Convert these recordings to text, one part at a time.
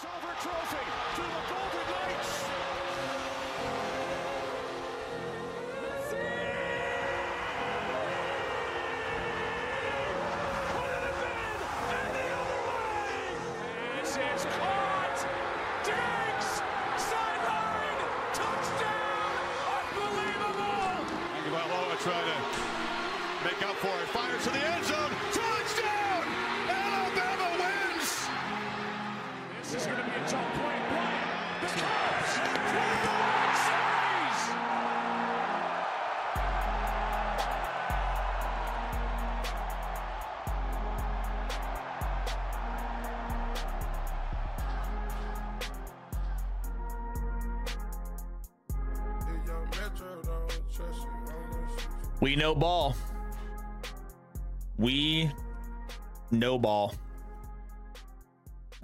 silver trophy We know ball. We know ball.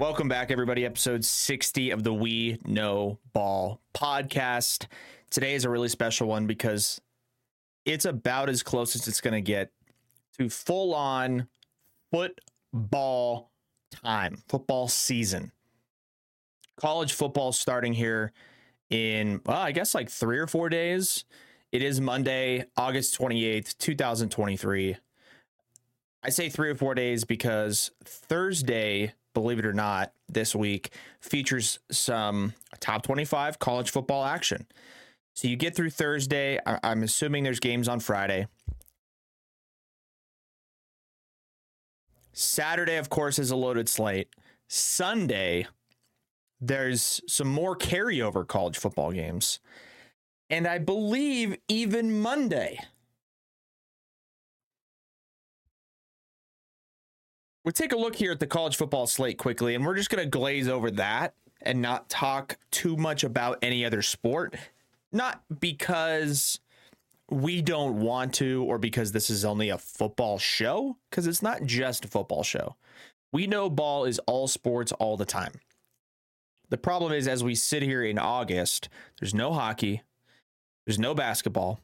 Welcome back, everybody. Episode 60 of the We Know Ball podcast. Today is a really special one because it's about as close as it's going to get to full on football time, football season. College football starting here in, well, I guess like three or four days. It is Monday, August 28th, 2023. I say three or four days because Thursday, believe it or not, this week features some top 25 college football action. So you get through Thursday. I- I'm assuming there's games on Friday. Saturday, of course, is a loaded slate. Sunday, there's some more carryover college football games. And I believe even Monday. we take a look here at the college football slate quickly, and we're just going to glaze over that and not talk too much about any other sport. Not because we don't want to or because this is only a football show, because it's not just a football show. We know ball is all sports all the time. The problem is, as we sit here in August, there's no hockey, there's no basketball,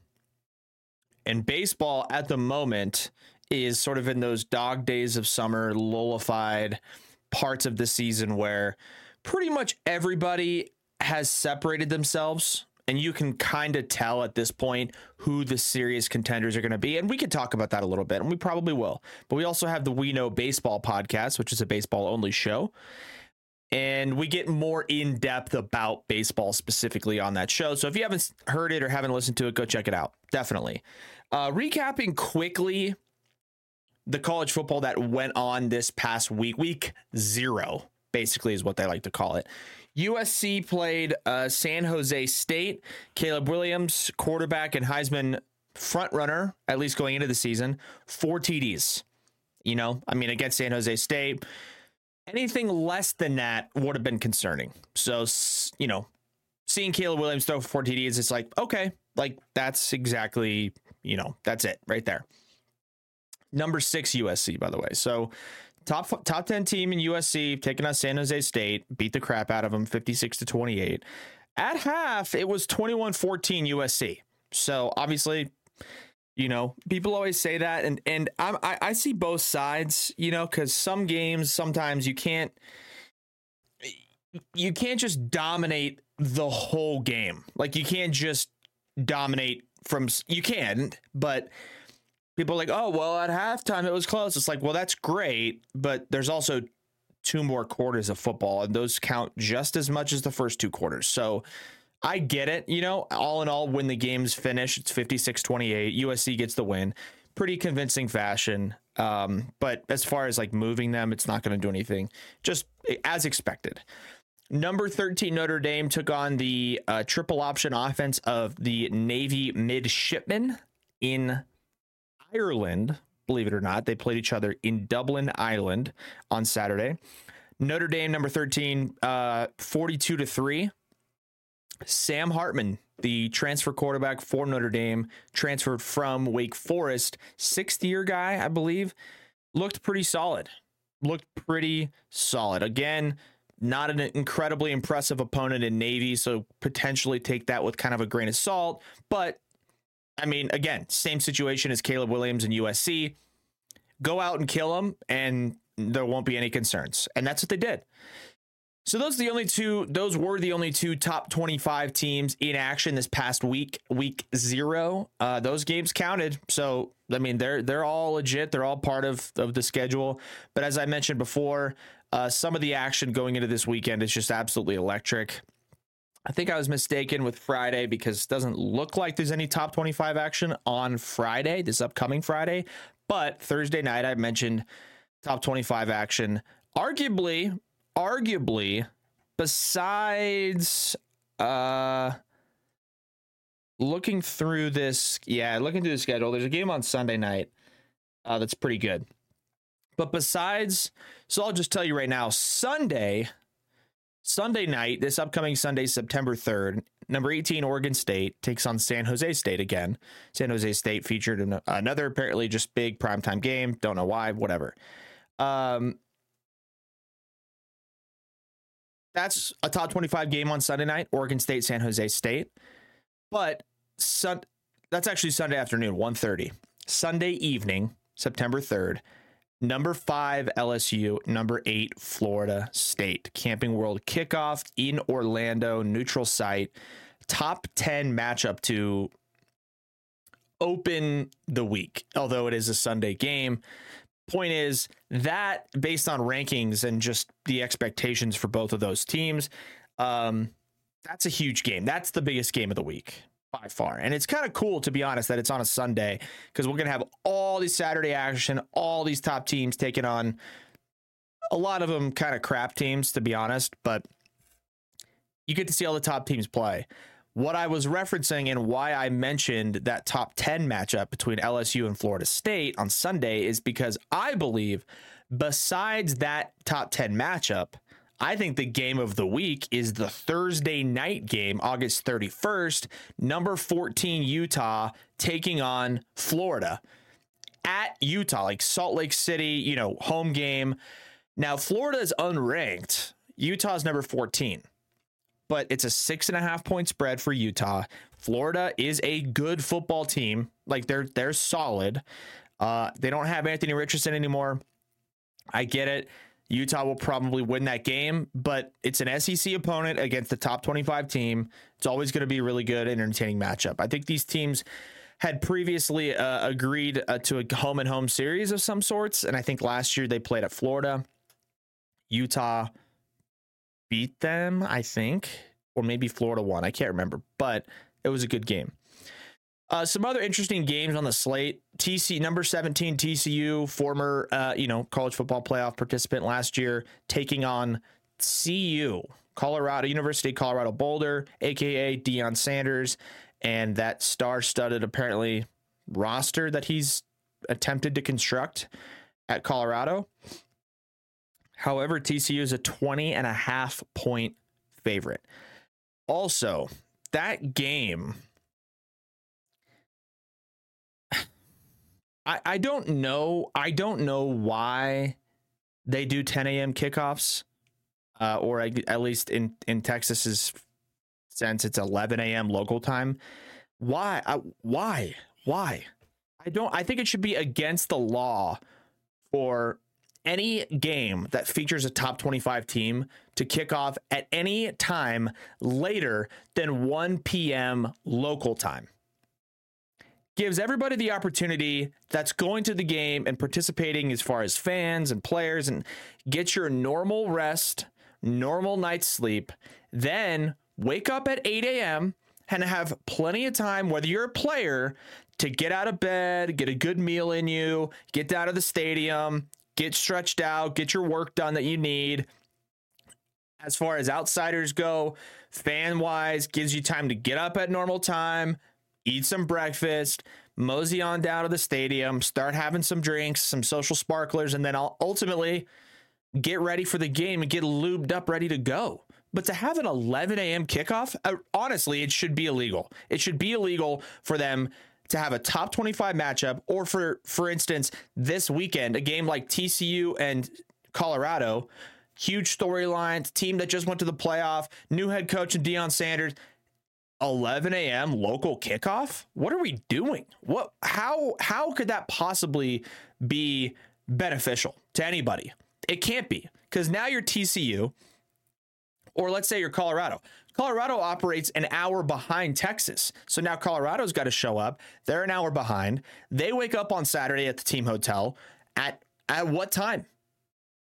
and baseball at the moment is sort of in those dog days of summer, lullified parts of the season where pretty much everybody has separated themselves. And you can kind of tell at this point who the serious contenders are going to be. And we could talk about that a little bit, and we probably will. But we also have the We Know Baseball podcast, which is a baseball only show. And we get more in depth about baseball specifically on that show. So if you haven't heard it or haven't listened to it, go check it out. Definitely. Uh, recapping quickly the college football that went on this past week, week zero, basically is what they like to call it. USC played uh, San Jose State. Caleb Williams, quarterback and Heisman frontrunner, at least going into the season, four TDs. You know, I mean, against San Jose State, anything less than that would have been concerning. So, you know, seeing Caleb Williams throw for four TDs, it's like, okay, like that's exactly, you know, that's it right there number six USC, by the way. So top top ten team in USC taking on San Jose State, beat the crap out of them, fifty six to twenty eight. At half, it was 21-14 USC. So obviously, you know, people always say that, and and I'm, I I see both sides, you know, because some games sometimes you can't you can't just dominate the whole game. Like you can't just dominate from you can, but people are like, oh, well, at halftime it was close. It's like, well, that's great, but there's also two more quarters of football, and those count just as much as the first two quarters. So I get it. You know, all in all, when the game's finished, it's 56 28. USC gets the win. Pretty convincing fashion. Um, but as far as like moving them, it's not going to do anything. Just as expected. Number 13 Notre Dame took on the uh, triple option offense of the Navy midshipmen in Ireland, believe it or not. They played each other in Dublin, Ireland on Saturday. Notre Dame, number 13, uh, 42 to 3. Sam Hartman, the transfer quarterback for Notre Dame, transferred from Wake Forest, sixth year guy, I believe, looked pretty solid. Looked pretty solid. Again, not an incredibly impressive opponent in Navy, so potentially take that with kind of a grain of salt. But I mean, again, same situation as Caleb Williams and USC. Go out and kill them, and there won't be any concerns. And that's what they did. So those the only two. Those were the only two top twenty-five teams in action this past week, week zero. Uh, those games counted. So I mean, they're they're all legit. They're all part of of the schedule. But as I mentioned before, uh, some of the action going into this weekend is just absolutely electric. I think I was mistaken with Friday because it doesn't look like there's any top 25 action on Friday, this upcoming Friday. But Thursday night, I mentioned top 25 action. Arguably, arguably, besides uh looking through this, yeah, looking through the schedule, there's a game on Sunday night uh, that's pretty good. But besides, so I'll just tell you right now, Sunday, Sunday night, this upcoming Sunday, September 3rd, number 18, Oregon State takes on San Jose State again. San Jose State featured in another apparently just big primetime game. Don't know why, whatever. Um, that's a top 25 game on Sunday night, Oregon State, San Jose State. But sun, that's actually Sunday afternoon, 1.30. Sunday evening, September 3rd, number five LSU, number eight Florida State. Camping World kickoff in Orlando, neutral site. Top 10 matchup to open the week, although it is a Sunday game. Point is that based on rankings and just the expectations for both of those teams, um, that's a huge game. That's the biggest game of the week by far. And it's kind of cool, to be honest, that it's on a Sunday because we're going to have all these Saturday action, all these top teams taking on a lot of them kind of crap teams, to be honest, but you get to see all the top teams play. What I was referencing and why I mentioned that top 10 matchup between LSU and Florida State on Sunday is because I believe, besides that top 10 matchup, I think the game of the week is the Thursday night game, August 31st, number 14 Utah taking on Florida at Utah, like Salt Lake City, you know, home game. Now, Florida is unranked. Utah's number 14 but it's a six and a half point spread for Utah. Florida is a good football team. Like they're they're solid. Uh, they don't have Anthony Richardson anymore. I get it. Utah will probably win that game, but it's an SEC opponent against the top 25 team. It's always going to be a really good, entertaining matchup. I think these teams had previously uh, agreed uh, to a home and home series of some sorts, and I think last year they played at Florida. Utah beat them, I think, or maybe Florida won. I can't remember, but it was a good game. Uh, some other interesting games on the slate. TC number 17 TCU, former uh, you know college football playoff participant last year, taking on CU, Colorado University Colorado Boulder, aka Deion Sanders, and that star-studded apparently roster that he's attempted to construct at Colorado. However, TCU is a 20 and a half point favorite. Also, that game, I, I don't know. I don't know why they do 10 a.m. kickoffs, uh, or at least in, in Texas's sense, it's 11 a.m. local time. Why? I, why? Why? I don't. I think it should be against the law for any game that features a top 25 team to kick off at any time later than 1 p.m. local time. Gives everybody the opportunity that's going to the game and participating as far as fans and players and get your normal rest, normal night's sleep, then wake up at 8 a.m. and have plenty of time, whether you're a player, to get out of bed, get a good meal in you, get down to the stadium, get stretched out, get your work done that you need. As far as outsiders go, fan wise, gives you time to get up at normal time, eat some breakfast, mosey on down to the stadium, start having some drinks, some social sparklers, and then I'll ultimately get ready for the game and get lubed up, ready to go. But to have an 11 a.m. kickoff, uh, honestly, it should be illegal. It should be illegal for them to have a top 25 matchup or for for instance this weekend a game like TCU and Colorado huge storylines team that just went to the playoff new head coach and Deion Sanders 11 a.m. local kickoff what are we doing what how how could that possibly be beneficial to anybody it can't be because now you're TCU Or let's say you're Colorado. Colorado operates an hour behind Texas. So now Colorado's got to show up. They're an hour behind. They wake up on Saturday at the team hotel at at what time?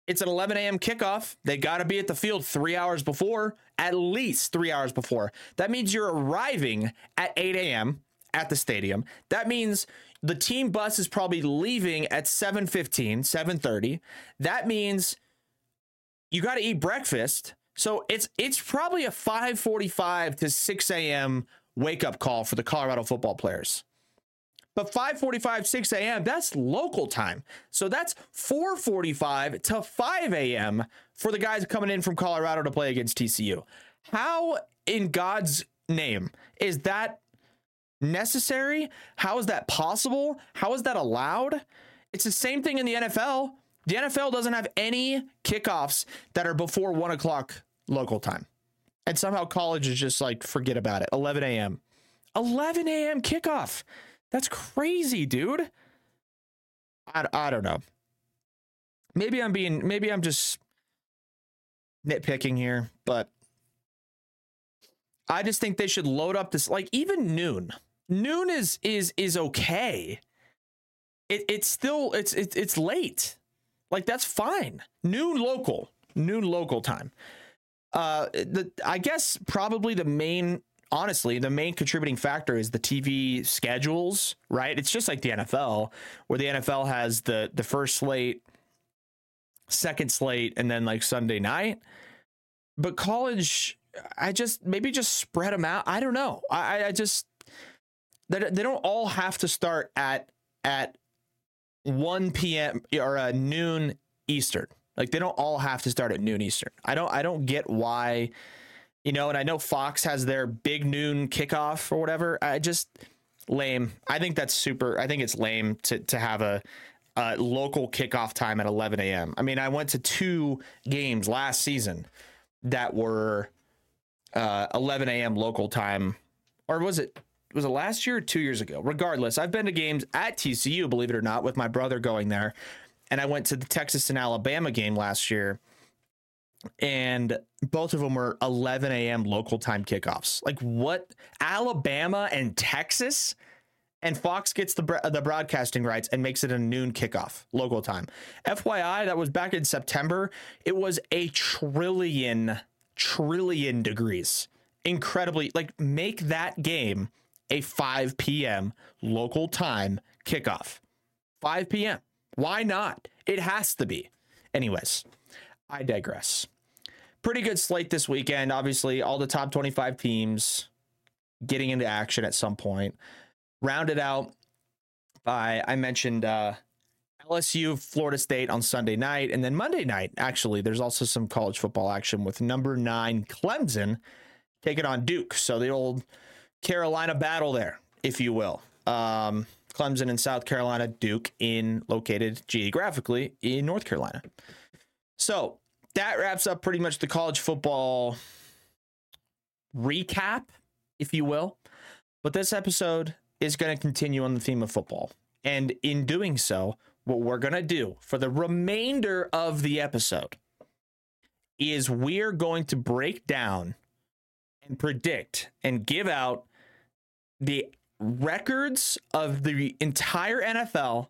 It's an 11 a.m. kickoff. They got to be at the field three hours before, at least three hours before. That means you're arriving at 8 a.m. at the stadium. That means the team bus is probably leaving at 7:15, 7:30. That means you got to eat breakfast. So it's it's probably a 5:45 to 6 a.m. wake up call for the Colorado football players. But 5:45, 6 a.m. that's local time. So that's 4:45 to 5 a.m. for the guys coming in from Colorado to play against TCU. How in God's name is that necessary? How is that possible? How is that allowed? It's the same thing in the NFL. The NFL doesn't have any kickoffs that are before one o'clock local time. And somehow college is just like, forget about it. 11 a.m. 11 a.m. kickoff. That's crazy, dude. I, I don't know. Maybe I'm being, maybe I'm just nitpicking here, but I just think they should load up this, like even noon. Noon is is is okay. It it's still it's it's it's late. Like that's fine. Noon local, noon local time. Uh, the I guess probably the main, honestly, the main contributing factor is the TV schedules. Right? It's just like the NFL, where the NFL has the the first slate, second slate, and then like Sunday night. But college, I just maybe just spread them out. I don't know. I I just they they don't all have to start at at 1 p.m. or uh, noon Eastern. Like they don't all have to start at noon Eastern. I don't I don't get why, you know, and I know Fox has their big noon kickoff or whatever. I just lame. I think that's super. I think it's lame to to have a, a local kickoff time at 11 a.m. I mean, I went to two games last season that were uh, 11 a.m. local time, or was it was it last year or two years ago? Regardless, I've been to games at TCU, believe it or not, with my brother going there. And I went to the Texas and Alabama game last year. And both of them were 11 a.m. local time kickoffs. Like what? Alabama and Texas? And Fox gets the the broadcasting rights and makes it a noon kickoff local time. FYI, that was back in September. It was a trillion trillion degrees. Incredibly, like make that game a 5 p.m. local time kickoff. 5 p.m. Why not? It has to be. Anyways, I digress. Pretty good slate this weekend. Obviously, all the top 25 teams getting into action at some point. Rounded out by, I mentioned uh, LSU, Florida State on Sunday night. And then Monday night, actually, there's also some college football action with number nine Clemson taking on Duke. So the old Carolina battle there, if you will. Um, Clemson and South Carolina, Duke in located geographically in North Carolina. So that wraps up pretty much the college football recap, if you will. But this episode is going to continue on the theme of football. And in doing so, what we're going to do for the remainder of the episode is we're going to break down and predict and give out the records of the entire NFL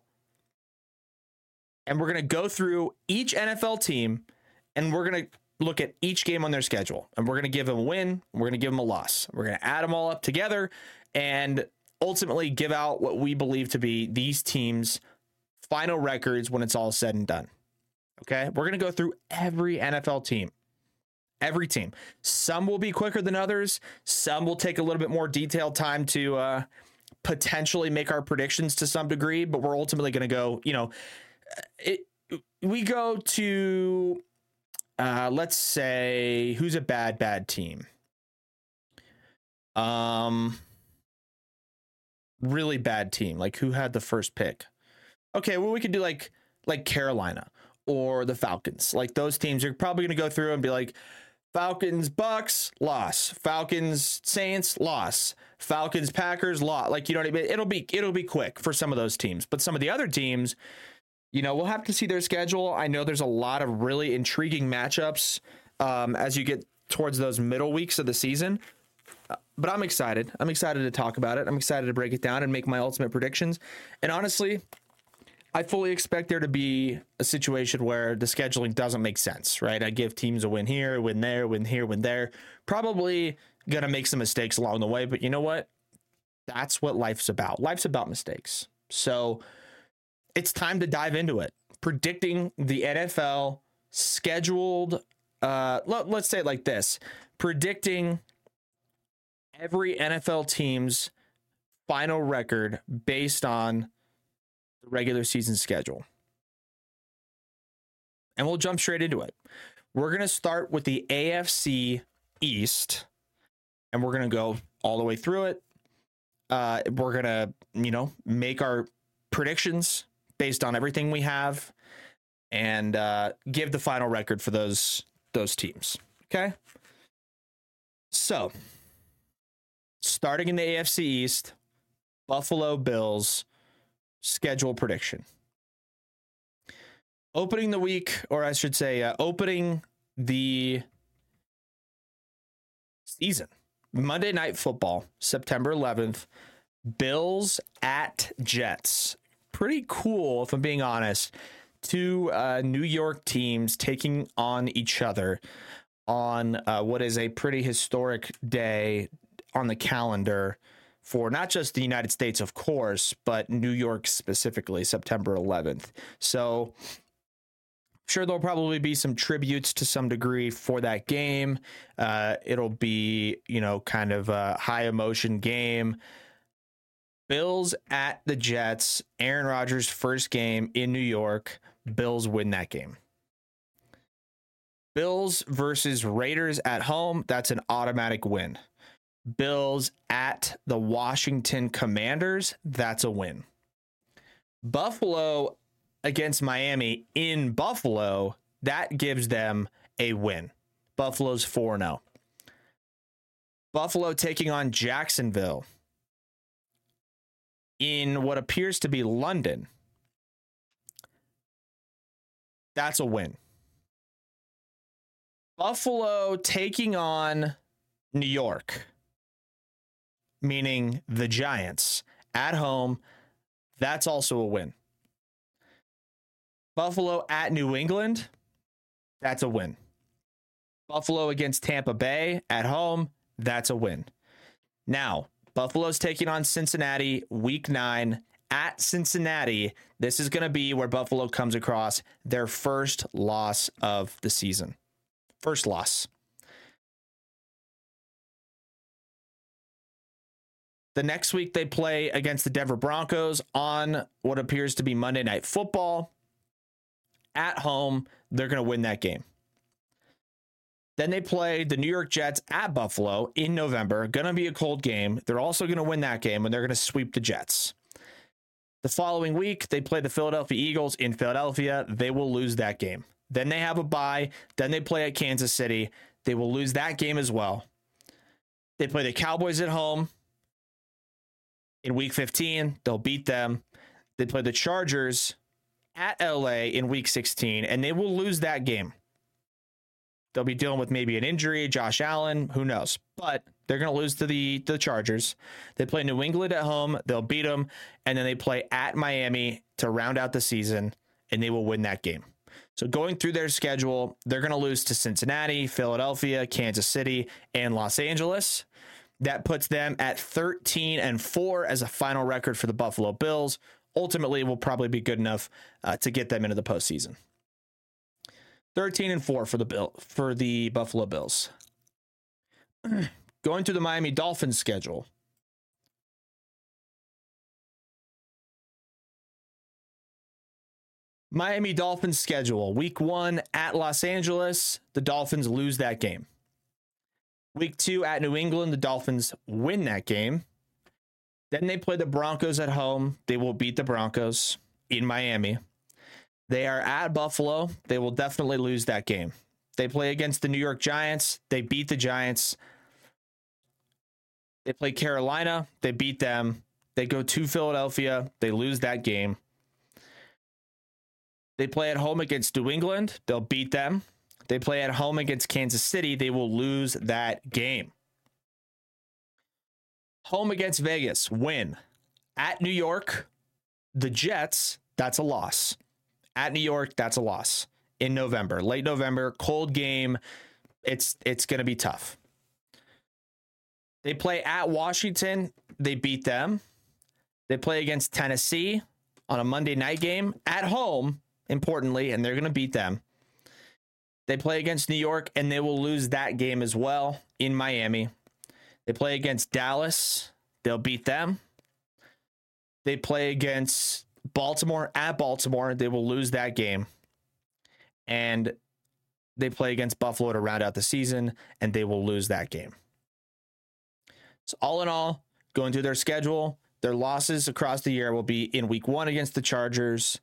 and we're going to go through each NFL team and we're going to look at each game on their schedule and we're going to give them a win, we're going to give them a loss. We're going to add them all up together and ultimately give out what we believe to be these teams' final records when it's all said and done. Okay? We're going to go through every NFL team. Every team. Some will be quicker than others. Some will take a little bit more detailed time to uh, potentially make our predictions to some degree, but we're ultimately going to go, you know, it, we go to, uh, let's say, who's a bad, bad team? Um, really bad team. Like who had the first pick? Okay, well, we could do like, like Carolina or the Falcons. Like those teams, you're probably going to go through and be like, Falcons, Bucks, loss. Falcons, Saints, loss. Falcons, Packers, loss. Like you know what I mean? It'll be it'll be quick for some of those teams, but some of the other teams, you know, we'll have to see their schedule. I know there's a lot of really intriguing matchups um, as you get towards those middle weeks of the season. Uh, But I'm excited. I'm excited to talk about it. I'm excited to break it down and make my ultimate predictions. And honestly, I fully expect there to be a situation where the scheduling doesn't make sense, right? I give teams a win here, win there, win here, win there. Probably gonna make some mistakes along the way, but you know what? That's what life's about. Life's about mistakes. So it's time to dive into it. Predicting the NFL scheduled uh let, let's say it like this. Predicting every NFL team's final record based on the regular season schedule. And we'll jump straight into it. We're going to start with the AFC East and we're going to go all the way through it. Uh, we're going to, you know, make our predictions based on everything we have and uh, give the final record for those those teams. Okay? So, starting in the AFC East, Buffalo Bills schedule prediction. Opening the week, or I should say, uh, opening the season, Monday Night Football, September 11th, Bills at Jets. Pretty cool, if I'm being honest. Two uh, New York teams taking on each other on uh, what is a pretty historic day on the calendar for not just the United States, of course, but New York specifically, September 11th. So, sure, there'll probably be some tributes to some degree for that game. Uh, it'll be, you know, kind of a high emotion game. Bills at the Jets, Aaron Rodgers' first game in New York. Bills win that game. Bills versus Raiders at home. That's an automatic win. Bills at the Washington Commanders. That's a win. Buffalo against Miami in Buffalo. That gives them a win. Buffalo's 4 0. Buffalo taking on Jacksonville in what appears to be London. That's a win. Buffalo taking on New York, meaning the Giants at home. That's also a win. Buffalo at New England. That's a win. Buffalo against Tampa Bay at home. That's a win. Now, Buffalo's taking on Cincinnati week nine at Cincinnati. This is going to be where Buffalo comes across their first loss of the season. First loss. The next week they play against the Denver Broncos on what appears to be Monday Night Football. At home, they're going to win that game. Then they play the New York Jets at Buffalo in November. Going to be a cold game. They're also going to win that game and they're going to sweep the Jets. The following week, they play the Philadelphia Eagles in Philadelphia. They will lose that game. Then they have a bye. Then they play at Kansas City. They will lose that game as well. They play the Cowboys at home in week 15. They'll beat them. They play the Chargers at LA in week 16, and they will lose that game. They'll be dealing with maybe an injury, Josh Allen, who knows? But they're going to lose to the to the Chargers. They play New England at home, they'll beat them, and then they play at Miami to round out the season, and they will win that game. So going through their schedule, they're going to lose to Cincinnati, Philadelphia, Kansas City, and Los Angeles. That puts them at 13 and 4 as a final record for the Buffalo Bills. Ultimately, will probably be good enough uh, to get them into the postseason. 13 and 4 for the bill for the Buffalo Bills. Going to the Miami Dolphins schedule. Miami Dolphins schedule. Week 1 at Los Angeles, the Dolphins lose that game. Week 2 at New England, the Dolphins win that game. Then they play the Broncos at home. They will beat the Broncos in Miami. They are at Buffalo. They will definitely lose that game. They play against the New York Giants. They beat the Giants. They play Carolina. They beat them. They go to Philadelphia. They lose that game. They play at home against New England. They'll beat them. They play at home against Kansas City. They will lose that game. Home against Vegas, win. At New York, the Jets, that's a loss. At New York, that's a loss. In November, late November, cold game. It's it's going to be tough. They play at Washington. They beat them. They play against Tennessee on a Monday night game at home, importantly, and they're going to beat them. They play against New York and they will lose that game as well in Miami. They play against Dallas. They'll beat them. They play against Baltimore at Baltimore. They will lose that game. And they play against Buffalo to round out the season, and they will lose that game. So, all in all, going through their schedule, their losses across the year will be in week one against the Chargers,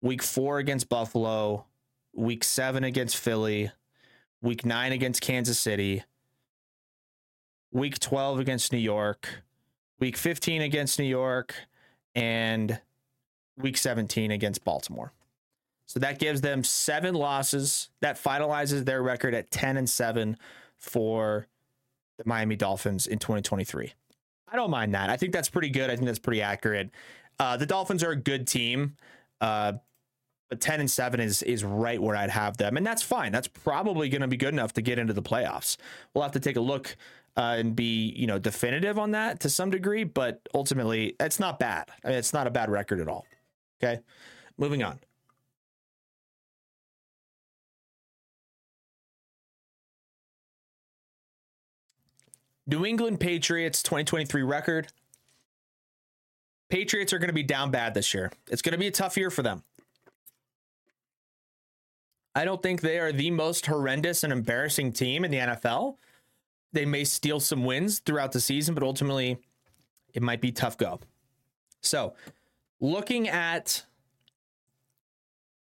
week four against Buffalo, week seven against Philly, week nine against Kansas City, week 12 against New York, week 15 against New York, and week 17 against Baltimore. So that gives them seven losses. That finalizes their record at 10 and 7 for the Miami Dolphins in 2023. I don't mind that. I think that's pretty good. I think that's pretty accurate. Uh, the Dolphins are a good team, uh, but 10 and 7 is is right where I'd have them, and that's fine. That's probably going to be good enough to get into the playoffs. We'll have to take a look uh, and be you know definitive on that to some degree, but ultimately, it's not bad. I mean, it's not a bad record at all. Okay, moving on. New England Patriots 2023 record. Patriots are going to be down bad this year. It's going to be a tough year for them. I don't think they are the most horrendous and embarrassing team in the NFL. They may steal some wins throughout the season, but ultimately it might be tough go. So, looking at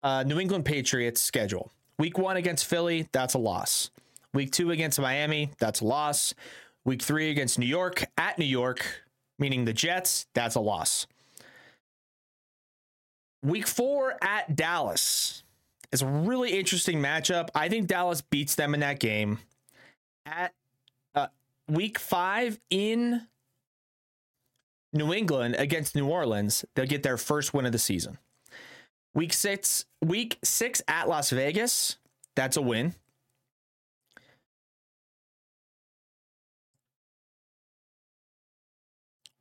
uh, New England Patriots schedule. Week one against Philly, that's a loss. Week two against Miami, that's a loss. Week three against New York at New York, meaning the Jets, that's a loss. Week four at Dallas is a really interesting matchup. I think Dallas beats them in that game. At uh, week five in New England against New Orleans, they'll get their first win of the season. Week six, week six at Las Vegas, that's a win.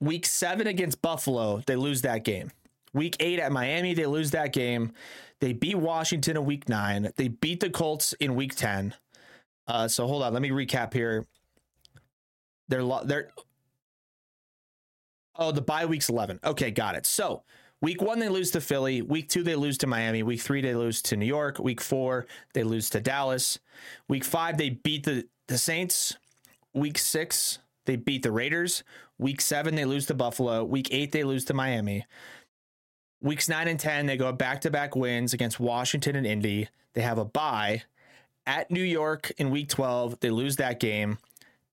Week seven against Buffalo, they lose that game. Week eight at Miami, they lose that game. They beat Washington in week nine. They beat the Colts in week 10. Uh, so hold on, let me recap here. They're, lo- they're, oh, the bye week's 11. Okay, got it. So week one, they lose to Philly. Week two, they lose to Miami. Week three, they lose to New York. Week four, they lose to Dallas. Week five, they beat the, the Saints. Week six, they beat the Raiders. Week seven, they lose to Buffalo. Week eight, they lose to Miami. Weeks nine and 10, they go back to back wins against Washington and Indy. They have a bye at New York in week 12. They lose that game.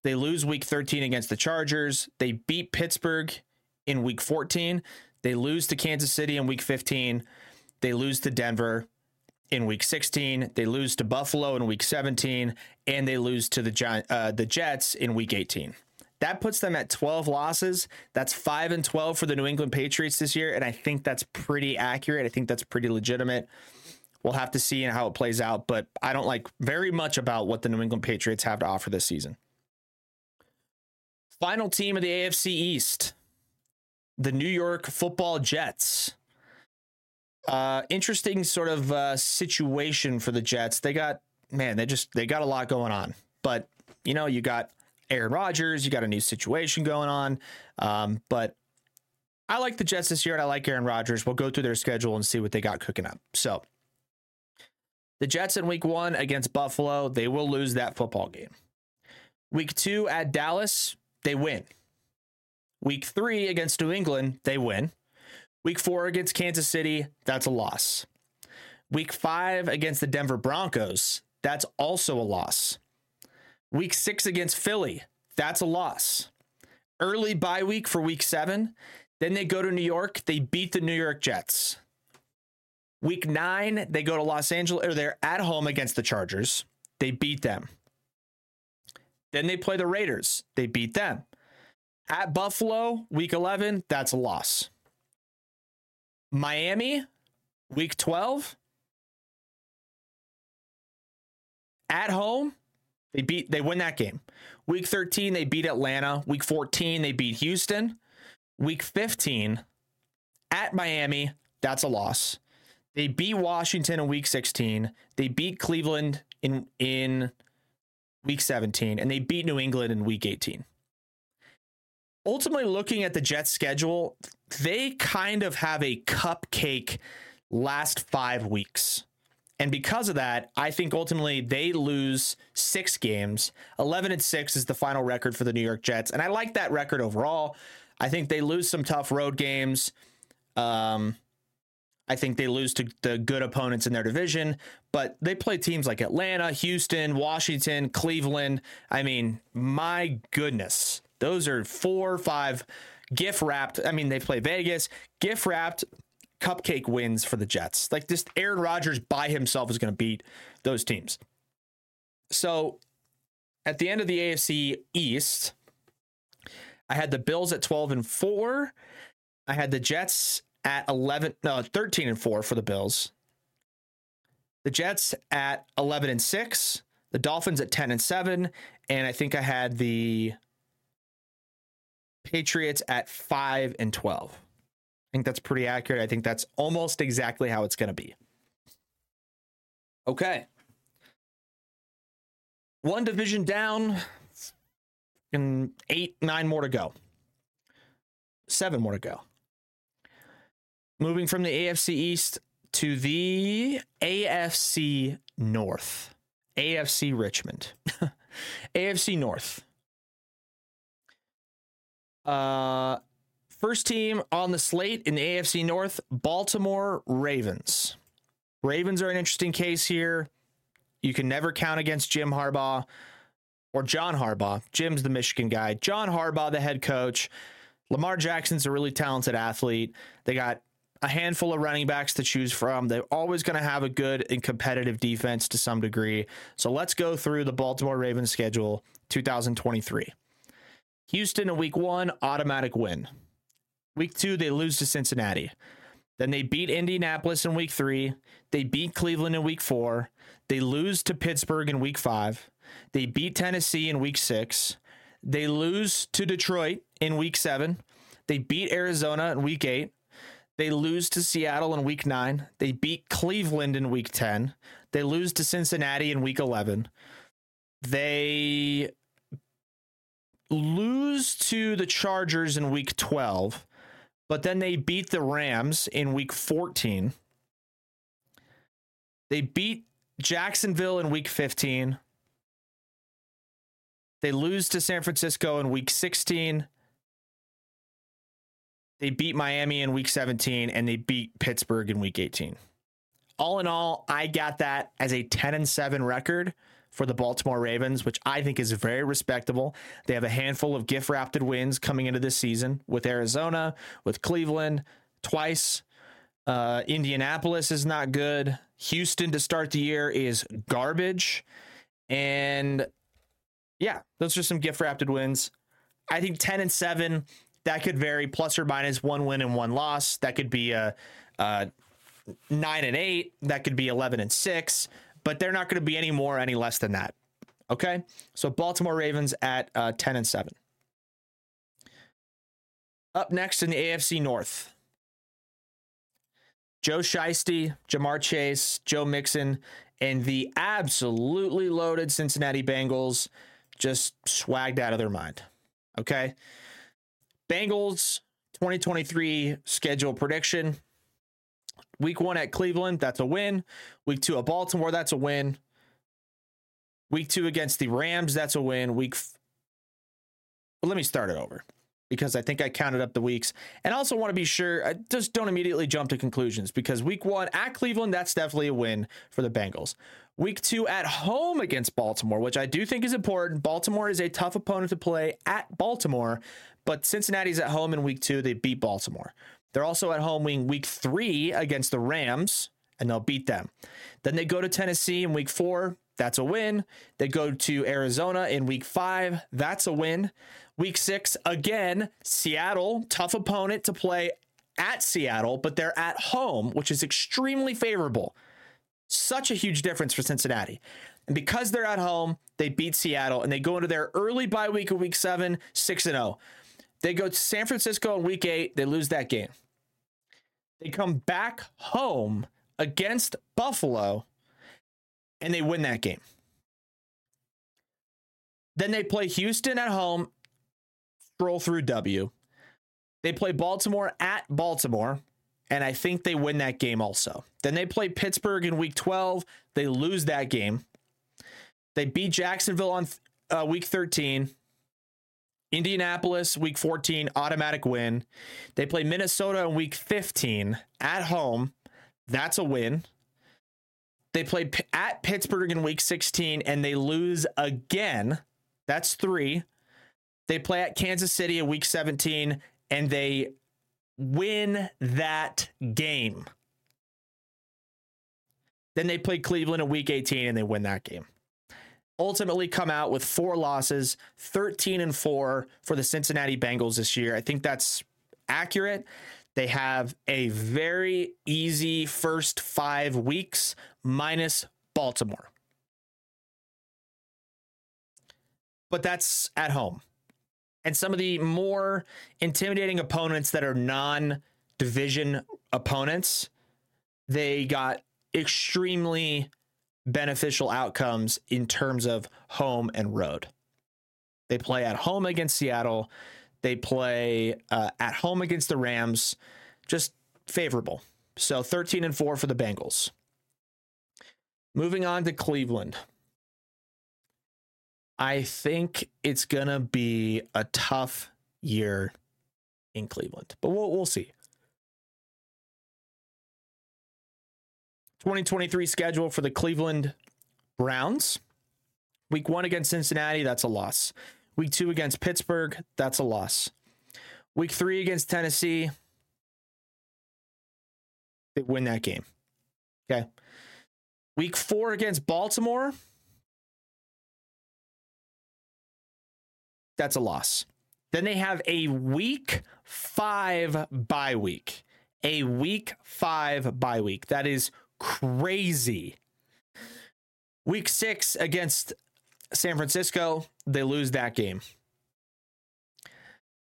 They lose week 13 against the Chargers. They beat Pittsburgh in week 14. They lose to Kansas City in week 15. They lose to Denver in week 16. They lose to Buffalo in week 17. And they lose to the, uh, the Jets in week 18. That puts them at 12 losses. That's 5 and 12 for the New England Patriots this year. And I think that's pretty accurate. I think that's pretty legitimate. We'll have to see how it plays out, but I don't like very much about what the New England Patriots have to offer this season. Final team of the AFC East, the New York Football Jets. Uh, interesting sort of uh, situation for the Jets. They got man, they just they got a lot going on, but you know you got Aaron Rodgers. You got a new situation going on. Um, but I like the Jets this year and I like Aaron Rodgers. We'll go through their schedule and see what they got cooking up. So the Jets in week one against Buffalo, they will lose that football game. Week two at Dallas, they win. Week three against New England, they win. Week four against Kansas City, that's a loss. Week five against the Denver Broncos, that's also a loss. Week six against Philly, that's a loss. Early bye week for week seven. Then they go to New York. They beat the New York Jets. Week nine, they go to Los Angeles, or they're at home against the Chargers. They beat them. Then they play the Raiders. They beat them. At Buffalo, week 11, that's a loss. Miami, week 12, at home, they beat they win that game. Week 13, they beat Atlanta. Week 14, they beat Houston. Week 15, at Miami, that's a loss. They beat Washington in week 16. They beat Cleveland in in week 17 and they beat New England in week 18. Ultimately looking at the Jets schedule, they kind of have a cupcake last 5 weeks. And because of that, I think ultimately they lose 6 games. 11 and 6 is the final record for the New York Jets, and I like that record overall. I think they lose some tough road games. Um, I think they lose to the good opponents in their division, but they play teams like Atlanta, Houston, Washington, Cleveland. I mean, my goodness, those are four or five gift wrapped. I mean, they play Vegas, gift wrapped cupcake wins for the Jets. Like this, Aaron Rodgers by himself is going to beat those teams. So at the end of the AFC East, I had the Bills at 12 and 4. I had the Jets at 11 no 13 and 4 for the Bills. The Jets at 11 and 6, the Dolphins at 10 and 7, and I think I had the Patriots at 5 and 12. Think that's pretty accurate. I think that's almost exactly how it's going to be. Okay. One division down and 8 9 more to go. 7 more to go moving from the AFC East to the AFC North. AFC Richmond. AFC North. Uh first team on the slate in the AFC North, Baltimore Ravens. Ravens are an interesting case here. You can never count against Jim Harbaugh or John Harbaugh. Jim's the Michigan guy. John Harbaugh, the head coach. Lamar Jackson's a really talented athlete. They got a handful of running backs to choose from. They're always going to have a good and competitive defense to some degree. So let's go through the Baltimore Ravens schedule 2023. Houston in week one, automatic win. Week two, they lose to Cincinnati. Then they beat Indianapolis in week three. They beat Cleveland in week four. They lose to Pittsburgh in week five. They beat Tennessee in week six. They lose to Detroit in week seven. They beat Arizona in week eight. They lose to Seattle in week nine. They beat Cleveland in week 10. They lose to Cincinnati in week 11. They lose to the Chargers in week 12, but then they beat the Rams in week 14. They beat Jacksonville in week 15. They lose to San Francisco in week 16. They beat Miami in week 17 and they beat Pittsburgh in week 18. All in all, I got that as a 10 and 7 record for the Baltimore Ravens, which I think is very respectable. They have a handful of gift wrapped wins coming into this season with Arizona, with Cleveland, twice. Uh, Indianapolis is not good. Houston to start the year is garbage. And yeah, those are some gift wrapped wins. I think 10 and 7 that could vary plus or minus one win and one loss. That could be a, a nine and eight. That could be 11 and six, but they're not going to be any more, any less than that. Okay. So Baltimore Ravens at uh, 10 and seven. Up next in the AFC North. Joe Shiesty, Ja'Marr Chase, Joe Mixon, and the absolutely loaded Cincinnati Bengals just swagged out of their mind. Okay. Bengals 2023 schedule prediction. Week one at Cleveland, that's a win. Week two at Baltimore, that's a win. Week two against the Rams, that's a win. Week. F- well, let me start it over because I think I counted up the weeks. And also want to be sure, I just don't immediately jump to conclusions because week one at Cleveland, that's definitely a win for the Bengals. Week two at home against Baltimore, which I do think is important. Baltimore is a tough opponent to play at Baltimore, but Cincinnati's at home in week two. They beat Baltimore. They're also at home in week three against the Rams and they'll beat them. Then they go to Tennessee in week four. That's a win. They go to Arizona in week five. That's a win. Week six, again, Seattle, tough opponent to play at Seattle, but they're at home, which is extremely favorable. Such a huge difference for Cincinnati. And because they're at home, they beat Seattle and they go into their early bye week of week seven, 6 and 0. They go to San Francisco in week eight, they lose that game. They come back home against Buffalo and they win that game. Then they play Houston at home, stroll through W. They play Baltimore at Baltimore, and I think they win that game also. Then they play Pittsburgh in week 12. They lose that game. They beat Jacksonville on uh, week 13. Indianapolis, week 14, automatic win. They play Minnesota in week 15 at home. That's a win. They play P- at Pittsburgh in week 16 and they lose again. That's three. They play at Kansas City in week 17 and they win that game. Then they play Cleveland in week 18 and they win that game. Ultimately, come out with four losses, 13 and four for the Cincinnati Bengals this year. I think that's accurate. They have a very easy first five weeks minus Baltimore. But that's at home. And some of the more intimidating opponents that are non division opponents, they got extremely beneficial outcomes in terms of home and road. They play at home against Seattle. They play uh, at home against the Rams. Just favorable. So 13 and 4 for the Bengals. Moving on to Cleveland. I think it's going to be a tough year in Cleveland, but we'll, we'll see. 2023 schedule for the Cleveland Browns. Week one against Cincinnati, that's a loss. Week two against Pittsburgh, that's a loss. Week three against Tennessee, they win that game. Okay. Week four against Baltimore, that's a loss. Then they have a week five bye week. A week five bye week. That is crazy. Week six against San Francisco, they lose that game.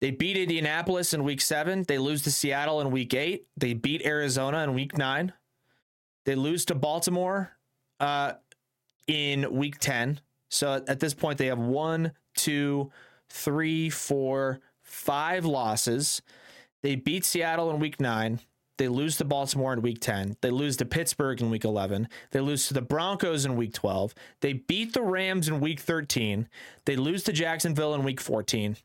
They beat Indianapolis in week seven. They lose to Seattle in week eight. They beat Arizona in week nine. They lose to Baltimore uh, in week 10. So at this point, they have one, two, three, four, five losses. They beat Seattle in week nine. They lose to Baltimore in week 10. They lose to Pittsburgh in week 11. They lose to the Broncos in week 12. They beat the Rams in week 13. They lose to Jacksonville in week 14.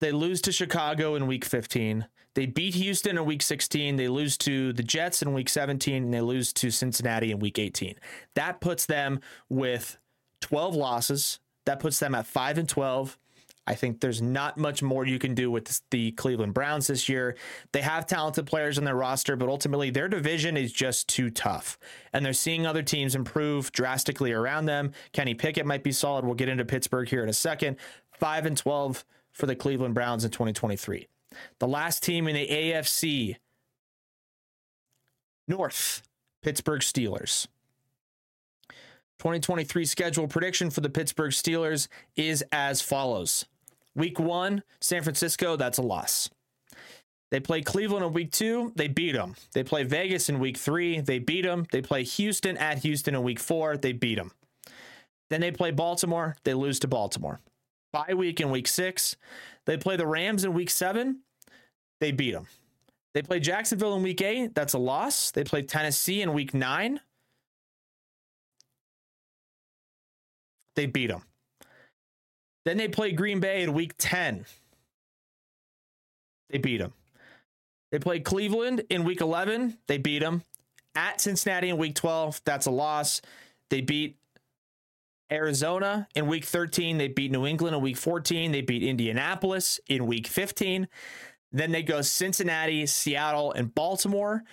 They lose to Chicago in week 15. They beat Houston in week 16. They lose to the Jets in week 17. And they lose to Cincinnati in week 18. That puts them with 12 losses. That puts them at 5 and 12. I think there's not much more you can do with the Cleveland Browns this year. They have talented players on their roster, but ultimately their division is just too tough. And they're seeing other teams improve drastically around them. Kenny Pickett might be solid. We'll get into Pittsburgh here in a second. 5 and 12 for the Cleveland Browns in 2023. The last team in the AFC North, Pittsburgh Steelers. 2023 schedule prediction for the Pittsburgh Steelers is as follows. Week one, San Francisco, that's a loss. They play Cleveland in week two, they beat them. They play Vegas in week three, they beat them. They play Houston at Houston in week four, they beat them. Then they play Baltimore, they lose to Baltimore. Bye week in week six, they play the Rams in week seven, they beat them. They play Jacksonville in week eight, that's a loss. They play Tennessee in week nine, they beat them. Then they play Green Bay in week 10. They beat them. They play Cleveland in week 11. They beat them. At Cincinnati in week 12. That's a loss. They beat Arizona in week 13. They beat New England in week 14. They beat Indianapolis in week 15. Then they go Cincinnati, Seattle, and Baltimore.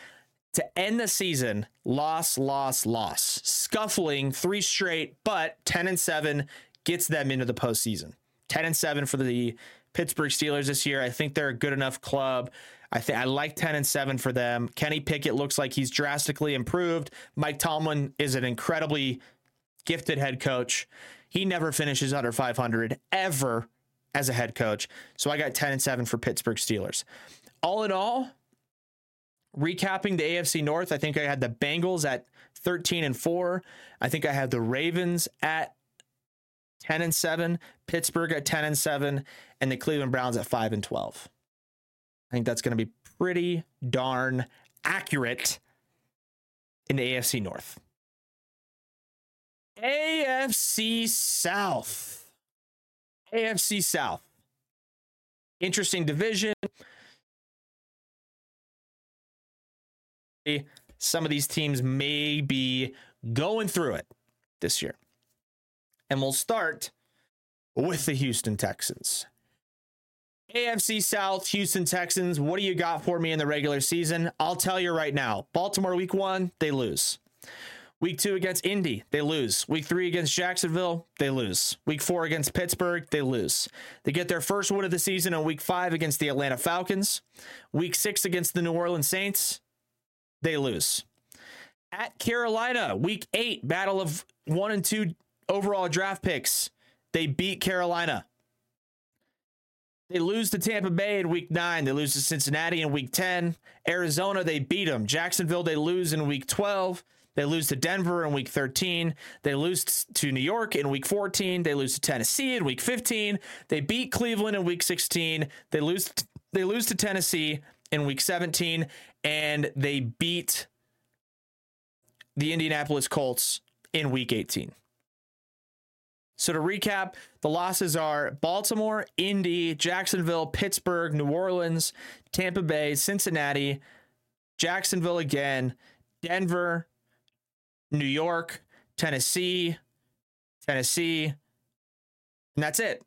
To end the season, loss, loss, loss. Scuffling three straight, but 10 and 7 gets them into the postseason. 10 and 7 for the Pittsburgh Steelers this year. I think they're a good enough club. I think I like 10 and 7 for them. Kenny Pickett looks like he's drastically improved. Mike Tomlin is an incredibly gifted head coach. He never finishes under 500 ever as a head coach. So I got 10 and 7 for Pittsburgh Steelers. All in all, recapping the AFC North, I think I had the Bengals at 13 and 4. I think I had the Ravens at 10 and 7, Pittsburgh at 10 and 7, and the Cleveland Browns at 5 and 12. I think that's going to be pretty darn accurate in the AFC North. AFC South. AFC South. Interesting division. Some of these teams may be going through it this year. And we'll start with the Houston Texans. AFC South, Houston Texans, what do you got for me in the regular season? I'll tell you right now. Baltimore week one, they lose. Week two against Indy, they lose. Week three against Jacksonville, they lose. Week four against Pittsburgh, they lose. They get their first win of the season in week five against the Atlanta Falcons. Week six against the New Orleans Saints, they lose. At Carolina, week eight, battle of one and two overall draft picks. They beat Carolina. They lose to Tampa Bay in week nine. They lose to Cincinnati in week 10. Arizona, they beat them. Jacksonville, they lose in week 12. They lose to Denver in week 13. They lose to New York in week 14. They lose to Tennessee in week 15. They beat Cleveland in week 16. They lose they lose to Tennessee in week 17 and they beat the Indianapolis Colts in week 18. So to recap, the losses are Baltimore, Indy, Jacksonville, Pittsburgh, New Orleans, Tampa Bay, Cincinnati, Jacksonville again, Denver, New York, Tennessee, Tennessee, and that's it.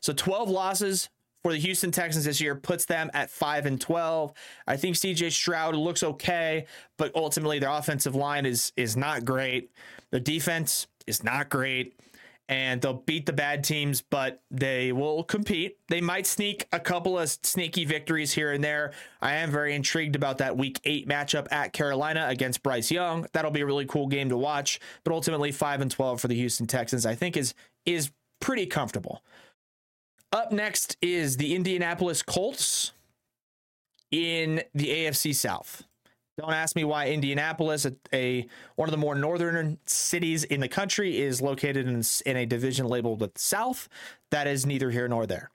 So 12 losses for the Houston Texans this year puts them at 5 and 12. I think CJ Stroud looks okay, but ultimately their offensive line is is not great. Their defense is not great and they'll beat the bad teams, but they will compete. They might sneak a couple of sneaky victories here and there. I am very intrigued about that week eight matchup at Carolina against Bryce Young. That'll be a really cool game to watch. But ultimately, five and twelve for the Houston Texans, I think is is pretty comfortable. Up next is the Indianapolis Colts in the AFC South. Don't ask me why Indianapolis, a, a, one of the more northern cities in the country, is located in, in a division labeled with South. That is neither here nor there.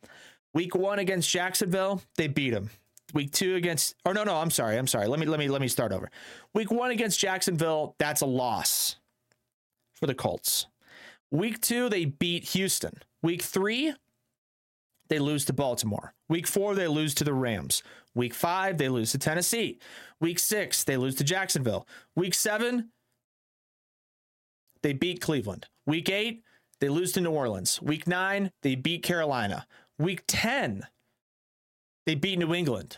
Week one against Jacksonville, they beat them. Week two against, or no, no, I'm sorry, I'm sorry. Let me let me let me start over. Week one against Jacksonville, that's a loss for the Colts. Week two, they beat Houston. Week three, they lose to Baltimore. Week four, they lose to the Rams. Week five, they lose to Tennessee. Week six, they lose to Jacksonville. Week seven, they beat Cleveland. Week eight, they lose to New Orleans. Week nine, they beat Carolina. Week 10, they beat New England.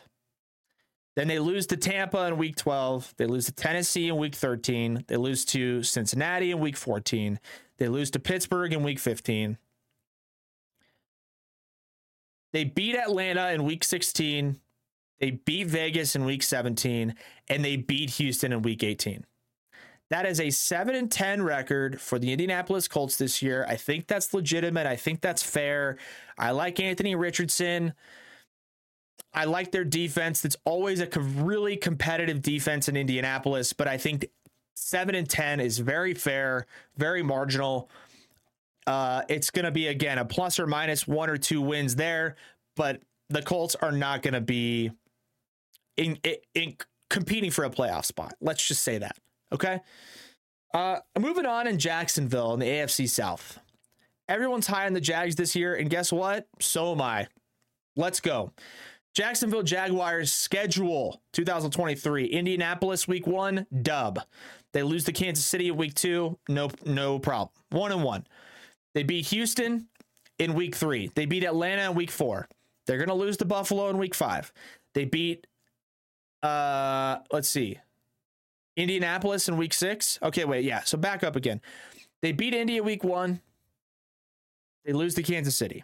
Then they lose to Tampa in week 12. They lose to Tennessee in week 13. They lose to Cincinnati in week 14. They lose to Pittsburgh in week 15. They beat Atlanta in week 16. They beat Vegas in week 17 and they beat Houston in week 18. That is a 7 and 10 record for the Indianapolis Colts this year. I think that's legitimate. I think that's fair. I like Anthony Richardson. I like their defense. It's always a really competitive defense in Indianapolis, but I think 7 and 10 is very fair, very marginal. Uh, it's going to be, again, a plus or minus one or two wins there, but the Colts are not going to be in, in, in competing for a playoff spot. Let's just say that. Okay. Uh, moving on in Jacksonville in the AFC South. Everyone's high on the Jags this year, and guess what? So am I. Let's go. Jacksonville Jaguars schedule 2023. Indianapolis week one, dub. They lose to Kansas City week two, no, no problem. One and one. They beat Houston in week three. They beat Atlanta in week four. They're gonna lose to Buffalo in week five. They beat uh let's see. Indianapolis in week six. Okay, wait, yeah. So back up again. They beat India week one. They lose to Kansas City.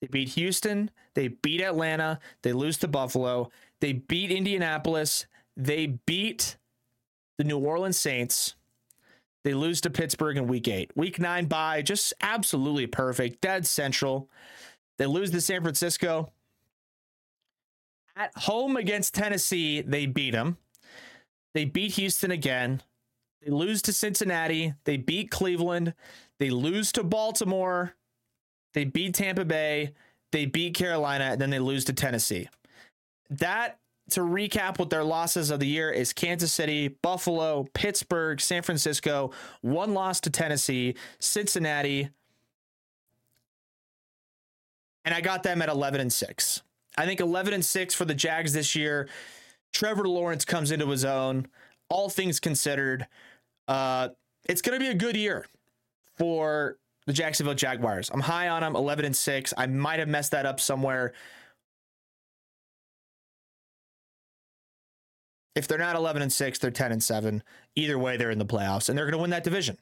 They beat Houston. They beat Atlanta. They lose to Buffalo. They beat Indianapolis. They beat the New Orleans Saints. They lose to Pittsburgh in week eight. Week nine by just absolutely perfect, dead central. They lose to San Francisco. At home against Tennessee, they beat them. They beat Houston again. They lose to Cincinnati. They beat Cleveland. They lose to Baltimore. They beat Tampa Bay. They beat Carolina. And then they lose to Tennessee. That, to recap what their losses of the year, is Kansas City, Buffalo, Pittsburgh, San Francisco, one loss to Tennessee, Cincinnati. And I got them at 11 and 6. I think 11 and 6 for the Jags this year. Trevor Lawrence comes into his own. All things considered, uh, it's going to be a good year for the Jacksonville Jaguars. I'm high on them, 11 and 6. I might have messed that up somewhere. If they're not 11 and 6, they're 10 and 7. Either way, they're in the playoffs and they're going to win that division.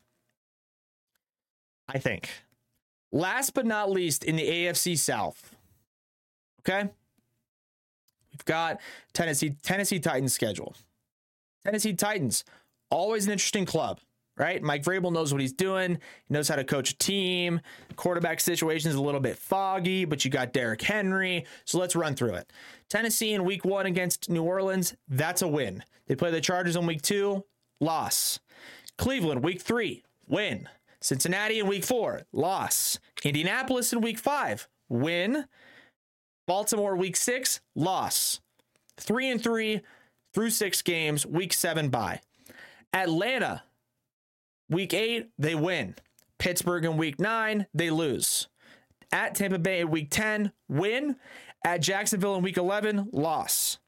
I think. Last but not least, in the AFC South. Okay? We've got Tennessee Tennessee Titans schedule. Tennessee Titans, always an interesting club, right? Mike Vrabel knows what he's doing. He knows how to coach a team. Quarterback situation is a little bit foggy, but you got Derrick Henry. So let's run through it. Tennessee in week one against New Orleans, that's a win. They play the Chargers in week two, loss. Cleveland, week three, win. Cincinnati in week four, loss. Indianapolis in week five, win. Baltimore week six, loss. Three and three through six games, week seven bye. Atlanta, week eight, they win. Pittsburgh in week nine, they lose. At Tampa Bay in week 10, win. At Jacksonville in week 11, loss.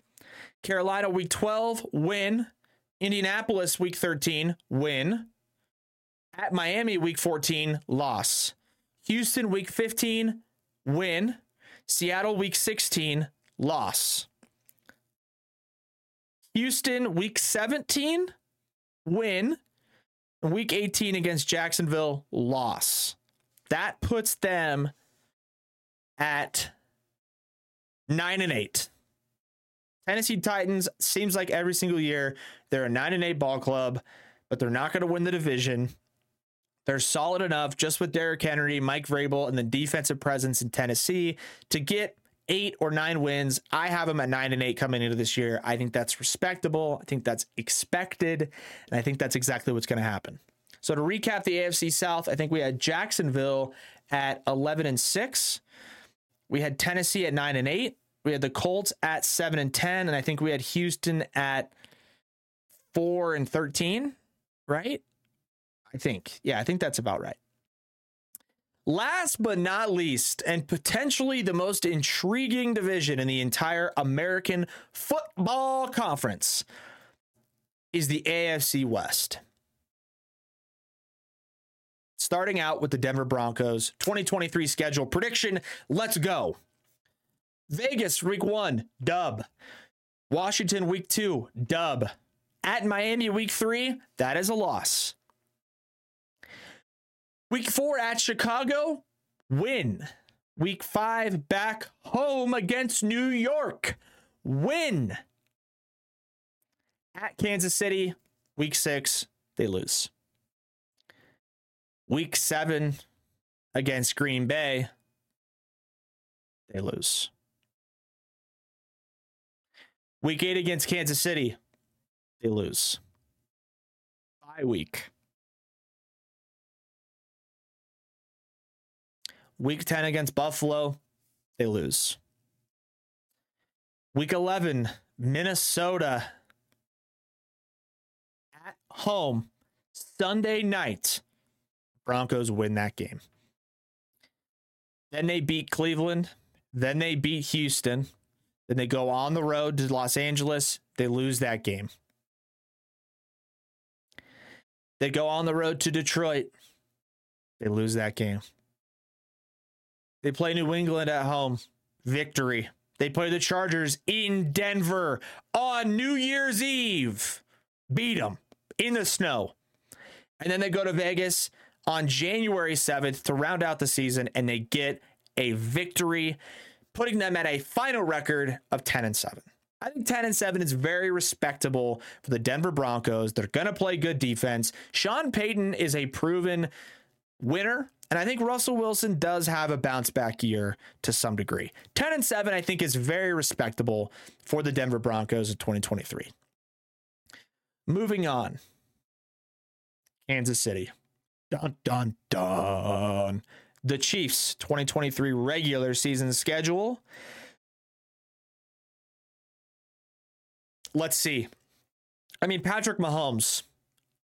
Carolina week 12, win. Indianapolis week 13, win. At Miami week 14, loss. Houston week 15, win. Seattle week 16, loss. Houston week 17, win. Week 18 against Jacksonville, loss. That puts them at 9 and 8. Tennessee Titans seems like every single year they're a 9 and 8 ball club, but they're not going to win the division. They're solid enough just with Derrick Henry, Mike Vrabel, and the defensive presence in Tennessee to get eight or nine wins. I have them at nine and eight coming into this year. I think that's respectable. I think that's expected. And I think that's exactly what's going to happen. So to recap the AFC South, I think we had Jacksonville at 11 and 6. We had Tennessee at 9 and 8. We had the Colts at 7 and 10 and I think we had Houston at 4 and 13, right? I think. Yeah, I think that's about right. Last but not least, and potentially the most intriguing division in the entire American Football Conference, is the AFC West. Starting out with the Denver Broncos 2023 schedule prediction. Let's go. Vegas, week one, dub. Washington, week two, dub. At Miami, week three, that is a loss. Week four at Chicago, win. Week five back home against New York, win. At Kansas City, week six, they lose. Week seven against Green Bay, they lose. Week eight against Kansas City, they lose. Bye week. Week 10 against Buffalo, they lose. Week 11, Minnesota at home, Sunday night. Broncos win that game. Then they beat Cleveland. Then they beat Houston. Then they go on the road to Los Angeles. They lose that game. They go on the road to Detroit. They lose that game. They play New England at home. Victory. They play the Chargers in Denver on New Year's Eve. beat them in the snow. And then they go to Vegas on January 7th to round out the season and they get a victory, putting them at a final record of 10 and 7. I think 10 and 7 is very respectable for the Denver Broncos. They're going to play good defense. Sean Payton is a proven winner. And I think Russell Wilson does have a bounce back year to some degree. 10 and 7, I think, is very respectable for the Denver Broncos in 2023. Moving on. Kansas City. Dun, dun, dun. The Chiefs 2023 regular season schedule. Let's see. I mean, Patrick Mahomes,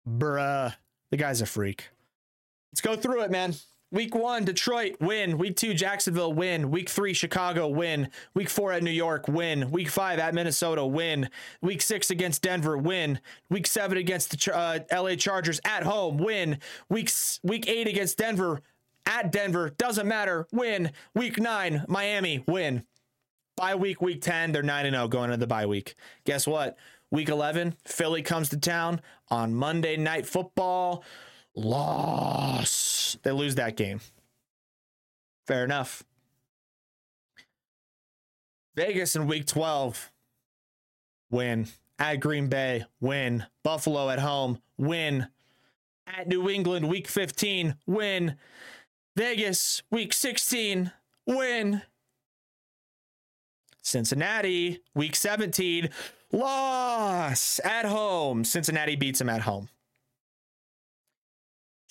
bruh, the guy's a freak. Let's go through it, man. Week one, Detroit, win. Week two, Jacksonville, win. Week three, Chicago, win. Week four at New York, win. Week five at Minnesota, win. Week six against Denver, win. Week seven against the uh, LA Chargers at home, win. Week, week eight against Denver, at Denver, doesn't matter, win. Week nine, Miami, win. Bye week, week 10, they're 9 0 going into the bye week. Guess what? Week 11, Philly comes to town on Monday Night Football. Loss. They lose that game. Fair enough. Vegas in week 12, win. At Green Bay, win. Buffalo at home, win. At New England, week 15, win. Vegas, week 16, win. Cincinnati, week 17, loss at home. Cincinnati beats them at home.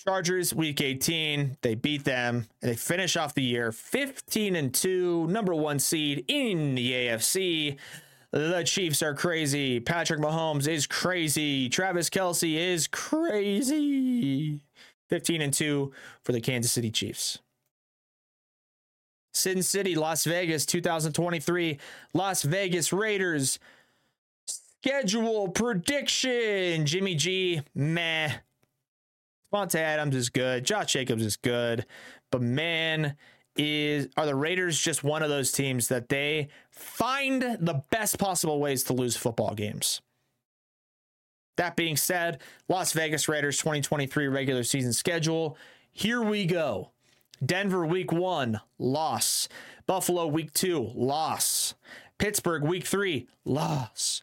Chargers, week 18, they beat them and they finish off the year 15 and 2, number one seed in the AFC. The Chiefs are crazy. Patrick Mahomes is crazy. Travis Kelce is crazy. 15 and 2 for the Kansas City Chiefs. Sin City, Las Vegas, 2023. Las Vegas Raiders. Schedule prediction. Jimmy G, meh. Davante Adams is good. Josh Jacobs is good. But man, is are the Raiders just one of those teams that they find the best possible ways to lose football games? That being said, Las Vegas Raiders 2023 regular season schedule. Here we go. Denver week one, loss. Buffalo week two, loss. Pittsburgh week three, loss.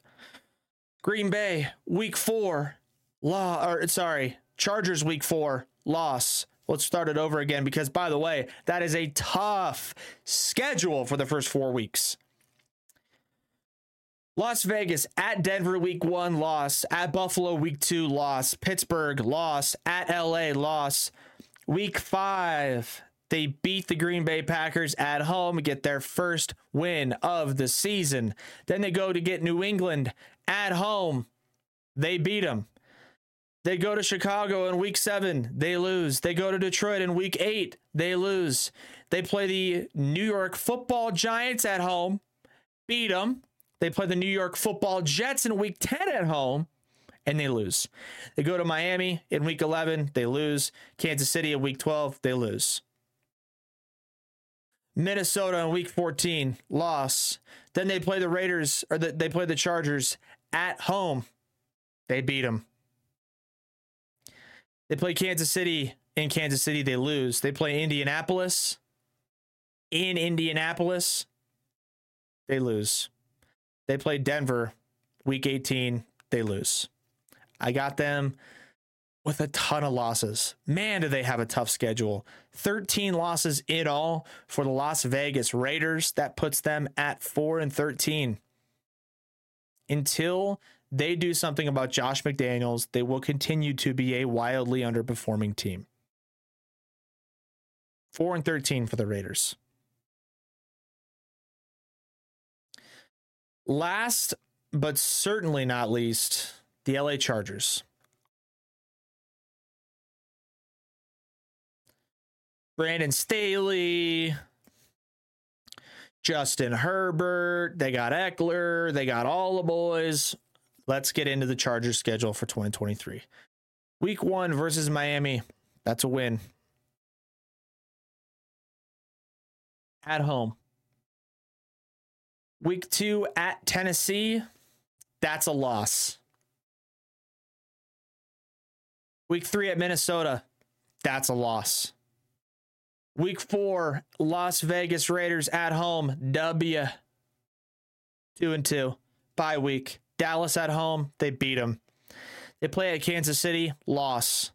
Green Bay week four, law or sorry, Chargers week four, loss. Let's start it over again because by the way, that is a tough schedule for the first four weeks. Las Vegas at Denver week one loss, at Buffalo week two loss, Pittsburgh loss, at LA loss, week five they beat the Green Bay Packers at home, get their first win of the season. Then they go to get New England at home. They beat them. They go to Chicago in week seven. They lose. They go to Detroit in week eight. They lose. They play the New York football Giants at home, beat them. They play the New York football Jets in week 10 at home, and they lose. They go to Miami in week 11. They lose. Kansas City in week 12. They lose. Minnesota in week 14, loss. Then they play the Raiders, or the, they play the Chargers at home. They beat them. They play Kansas City in Kansas City. They lose. They play Indianapolis in Indianapolis. They lose. They play Denver week 18. They lose. I got them with a ton of losses. Man, do they have a tough schedule. 13 losses in all for the Las Vegas Raiders. That puts them at 4 and 13. Until they do something about Josh McDaniels, they will continue to be a wildly underperforming team. 4 and 13 for the Raiders. Last but certainly not least, the LA Chargers. Brandon Staley, Justin Herbert, they got Ekeler, they got all the boys. Let's get into the Chargers schedule for 2023. Week one versus Miami. That's a win. At home. Week two at Tennessee. That's a loss. Week three at Minnesota, that's a loss. Week four, Las Vegas Raiders at home, W. Two and two. Bye week. Dallas at home, they beat them. They play at Kansas City, loss.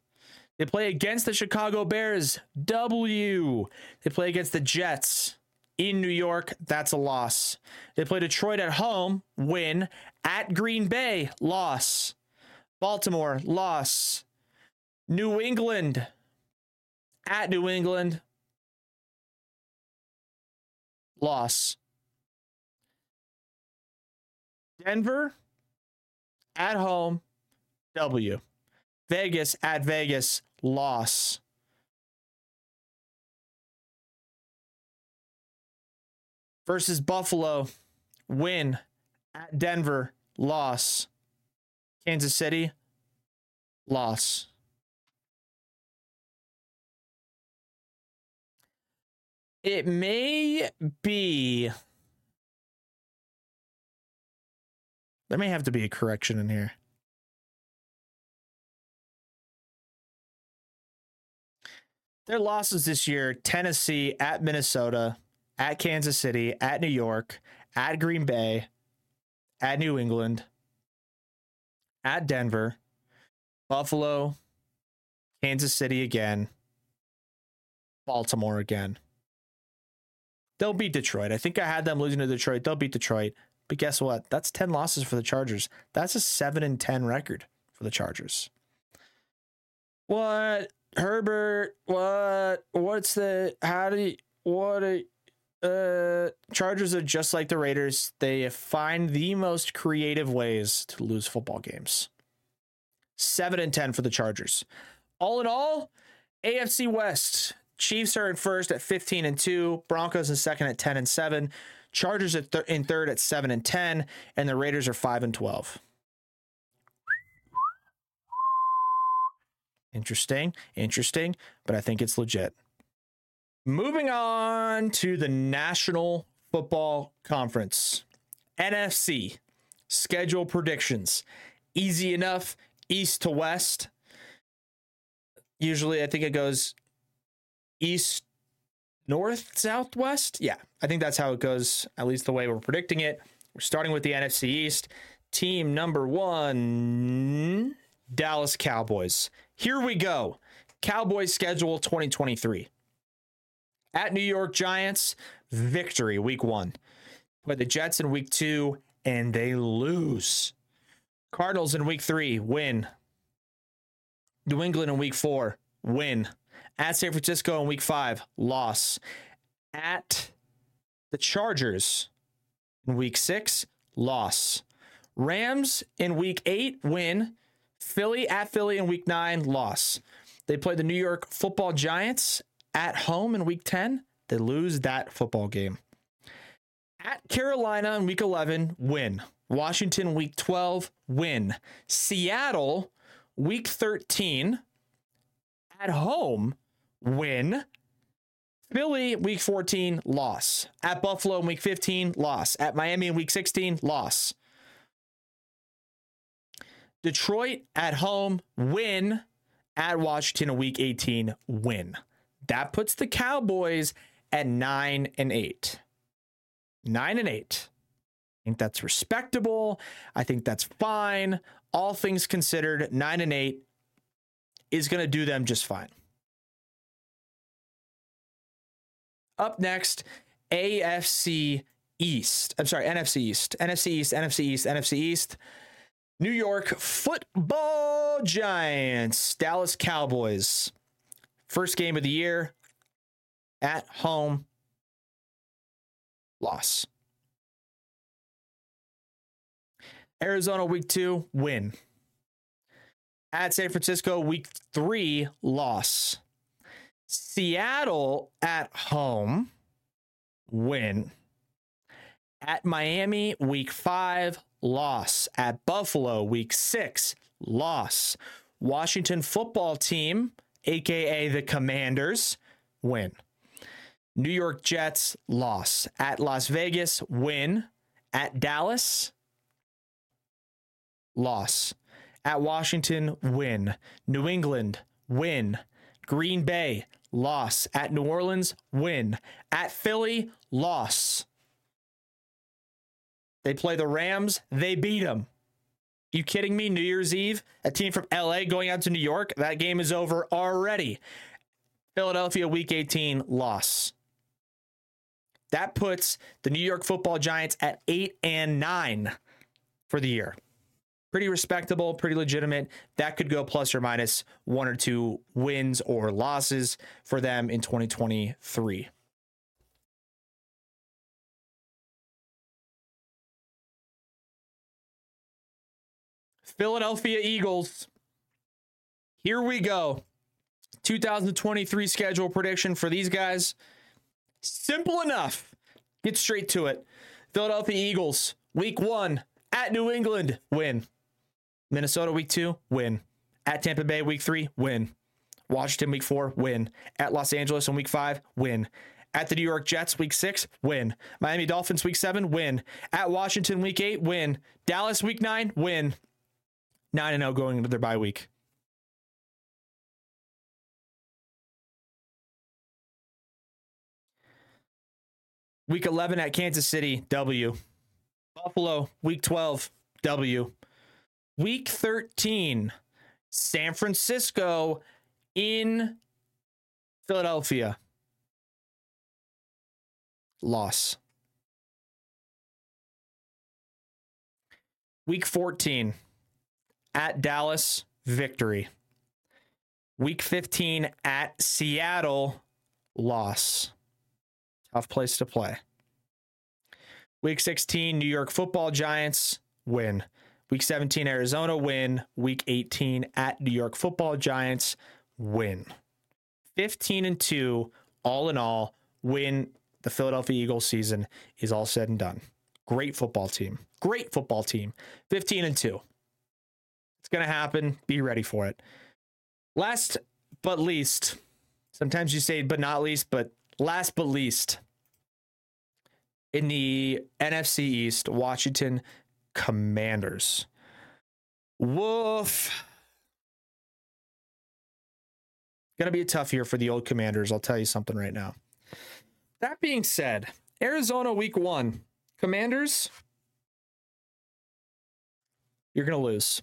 They play against the Chicago Bears, W. They play against the Jets in New York, that's a loss. They play Detroit at home, win. At Green Bay, loss. Baltimore, loss. New England, at New England, loss. Denver, at home, W. Vegas at Vegas, loss. Versus Buffalo, win. At Denver, loss. Kansas City, loss. It may be. There may have to be a correction in here. Their losses this year Tennessee at Minnesota, at Kansas City, at New York, at Green Bay, at New England, at Denver, Buffalo, Kansas City again, Baltimore again. They'll beat Detroit. I think I had them losing to Detroit. They'll beat Detroit. But guess what? That's 10 losses for the Chargers. That's a 7 and 10 record for the Chargers. What? Herbert, what? What's the how do you what a uh Chargers are just like the Raiders. They find the most creative ways to lose football games. 7 and 10 for the Chargers. All in all, AFC West. Chiefs are in first at 15 and 2, Broncos in second at 10 and 7, Chargers at th- in third at 7 and 10, and the Raiders are 5 and 12. Interesting, interesting, but I think it's legit. Moving on to the National Football Conference. NFC schedule predictions. Easy enough, east to west. Usually, I think it goes east, north, southwest. Yeah, I think that's how it goes, at least the way we're predicting it. We're starting with the NFC East. Team number one, Dallas Cowboys. Here we go. Cowboys schedule 2023. At New York Giants, victory week one. Play the Jets in week two, and they lose. Cardinals in week three, win. New England in week four, win. At San Francisco in week five, loss. At the Chargers in week six, loss. Rams in week eight, win. Philly at Philly in week nine, loss. They play the New York football Giants at home in week 10. They lose that football game. At Carolina in week 11, win. Washington week 12, win. Seattle week 13, at home, win. Philly week 14, loss. At Buffalo week 15, loss. At Miami in week 16, loss. Detroit at home, win. At Washington in week 18, win. That puts the Cowboys at 9 and 8. 9 and 8. I think that's respectable. I think that's fine. All things considered, 9 and 8 is going to do them just fine. Up next, AFC East. I'm sorry, NFC East. NFC East, NFC East, NFC East. New York football giants, Dallas Cowboys. First game of the year at home, loss. Arizona week two, win. At San Francisco week three, loss. Seattle at home, win. At Miami week five, loss. At Buffalo, week six, loss. Washington football team, aka the Commanders, win. New York Jets, loss. At Las Vegas, win. At Dallas, loss. At Washington, win. New England, win. Green Bay, loss. At New Orleans, win. At Philly, loss. They play the Rams, they beat them. You kidding me? New Year's Eve, a team from LA going out to New York, that game is over already. Philadelphia, week 18, loss. That puts the New York football Giants at eight and nine for the year. Pretty respectable, pretty legitimate. That could go plus or minus one or two wins or losses for them in 2023. Philadelphia Eagles. Here we go. 2023 schedule prediction for these guys. Simple enough. Get straight to it. Philadelphia Eagles, week one at New England, win. Minnesota, week two, win. At Tampa Bay, week three, win. Washington, week four, win. At Los Angeles in week five, win. At the New York Jets, week six, win. Miami Dolphins, week seven, win. At Washington, week eight, win. Dallas, week nine, win. 9 and 0 going into their bye week. Week 11 at Kansas City, W. Buffalo, week 12, W. Week 13, San Francisco in Philadelphia. Loss. Week 14, at Dallas, victory. Week 15 at Seattle, loss. Tough place to play. Week 16, New York football Giants, win. Week 17, Arizona, win. Week 18, at New York football Giants, win. 15 and 2, all in all, win the Philadelphia Eagles season is all said and done. Great football team. Great football team. 15 and 2. It's going to happen. Be ready for it. Last but least, sometimes you say but not least, but last but least, in the NFC East, Washington Commanders. Woof. Going to be a tough year for the old Commanders. I'll tell you something right now. That being said, Arizona week one, Commanders, you're going to lose.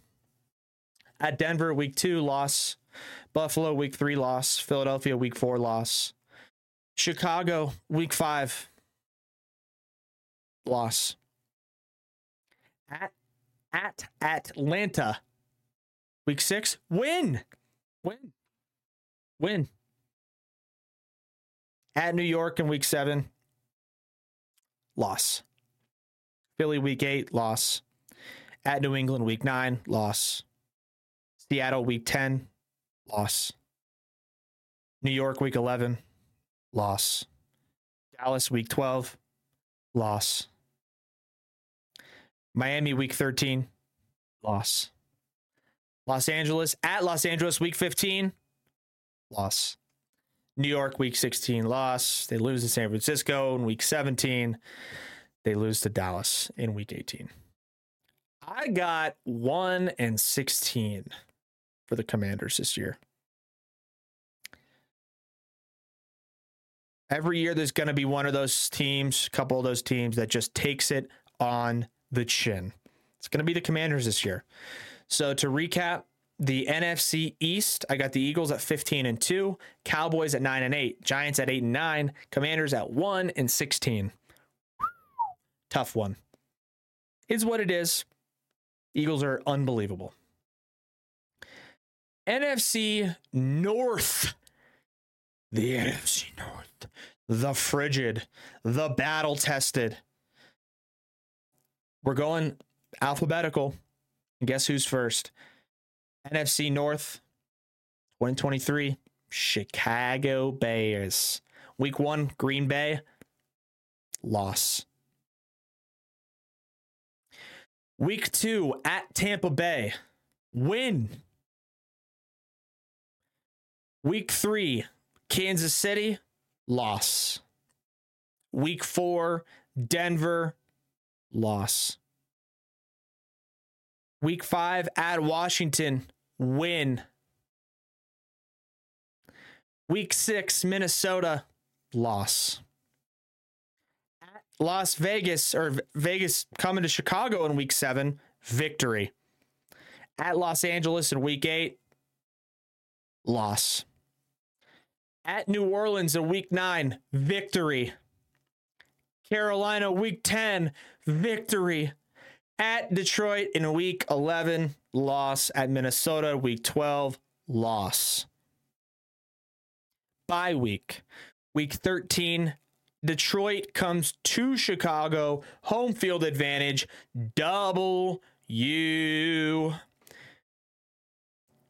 At Denver, week two, loss. Buffalo, week three, loss. Philadelphia, week four, loss. Chicago, week five, loss. At at Atlanta, week six, win, win, win. At New York in week seven, loss. Philly week eight, loss. At New England week nine, loss. Seattle week 10, loss. New York week 11, loss. Dallas week 12, loss. Miami week 13, loss. Los Angeles at Los Angeles week 15, loss. New York week 16, loss. They lose to San Francisco in week 17. They lose to Dallas in week 18. I got 1 and 16 for the Commanders this year. Every year, there's going to be one of those teams, a couple of those teams that just takes it on the chin. It's going to be the Commanders this year. So to recap, the NFC East, I got the Eagles at 15 and 2, Cowboys at 9 and 8, Giants at 8 and 9, Commanders at 1 and 16. Tough one. Is what it is. Eagles are unbelievable. NFC North. The NFC North. The frigid. The battle tested. We're going alphabetical. Guess who's first? NFC North 2023 Chicago Bears. Week one, Green Bay. Loss. Week two at Tampa Bay. Win. Week three, Kansas City, loss. Week four, Denver, loss. Week five at Washington, win. Week six, Minnesota, loss. At Las Vegas, or Vegas coming to Chicago in week seven, victory. At Los Angeles in week eight, loss. At New Orleans in week nine, victory. Carolina week 10, victory. At Detroit in week 11, loss. At Minnesota week 12, loss. Bye week. Week 13, Detroit comes to Chicago, home field advantage, double U.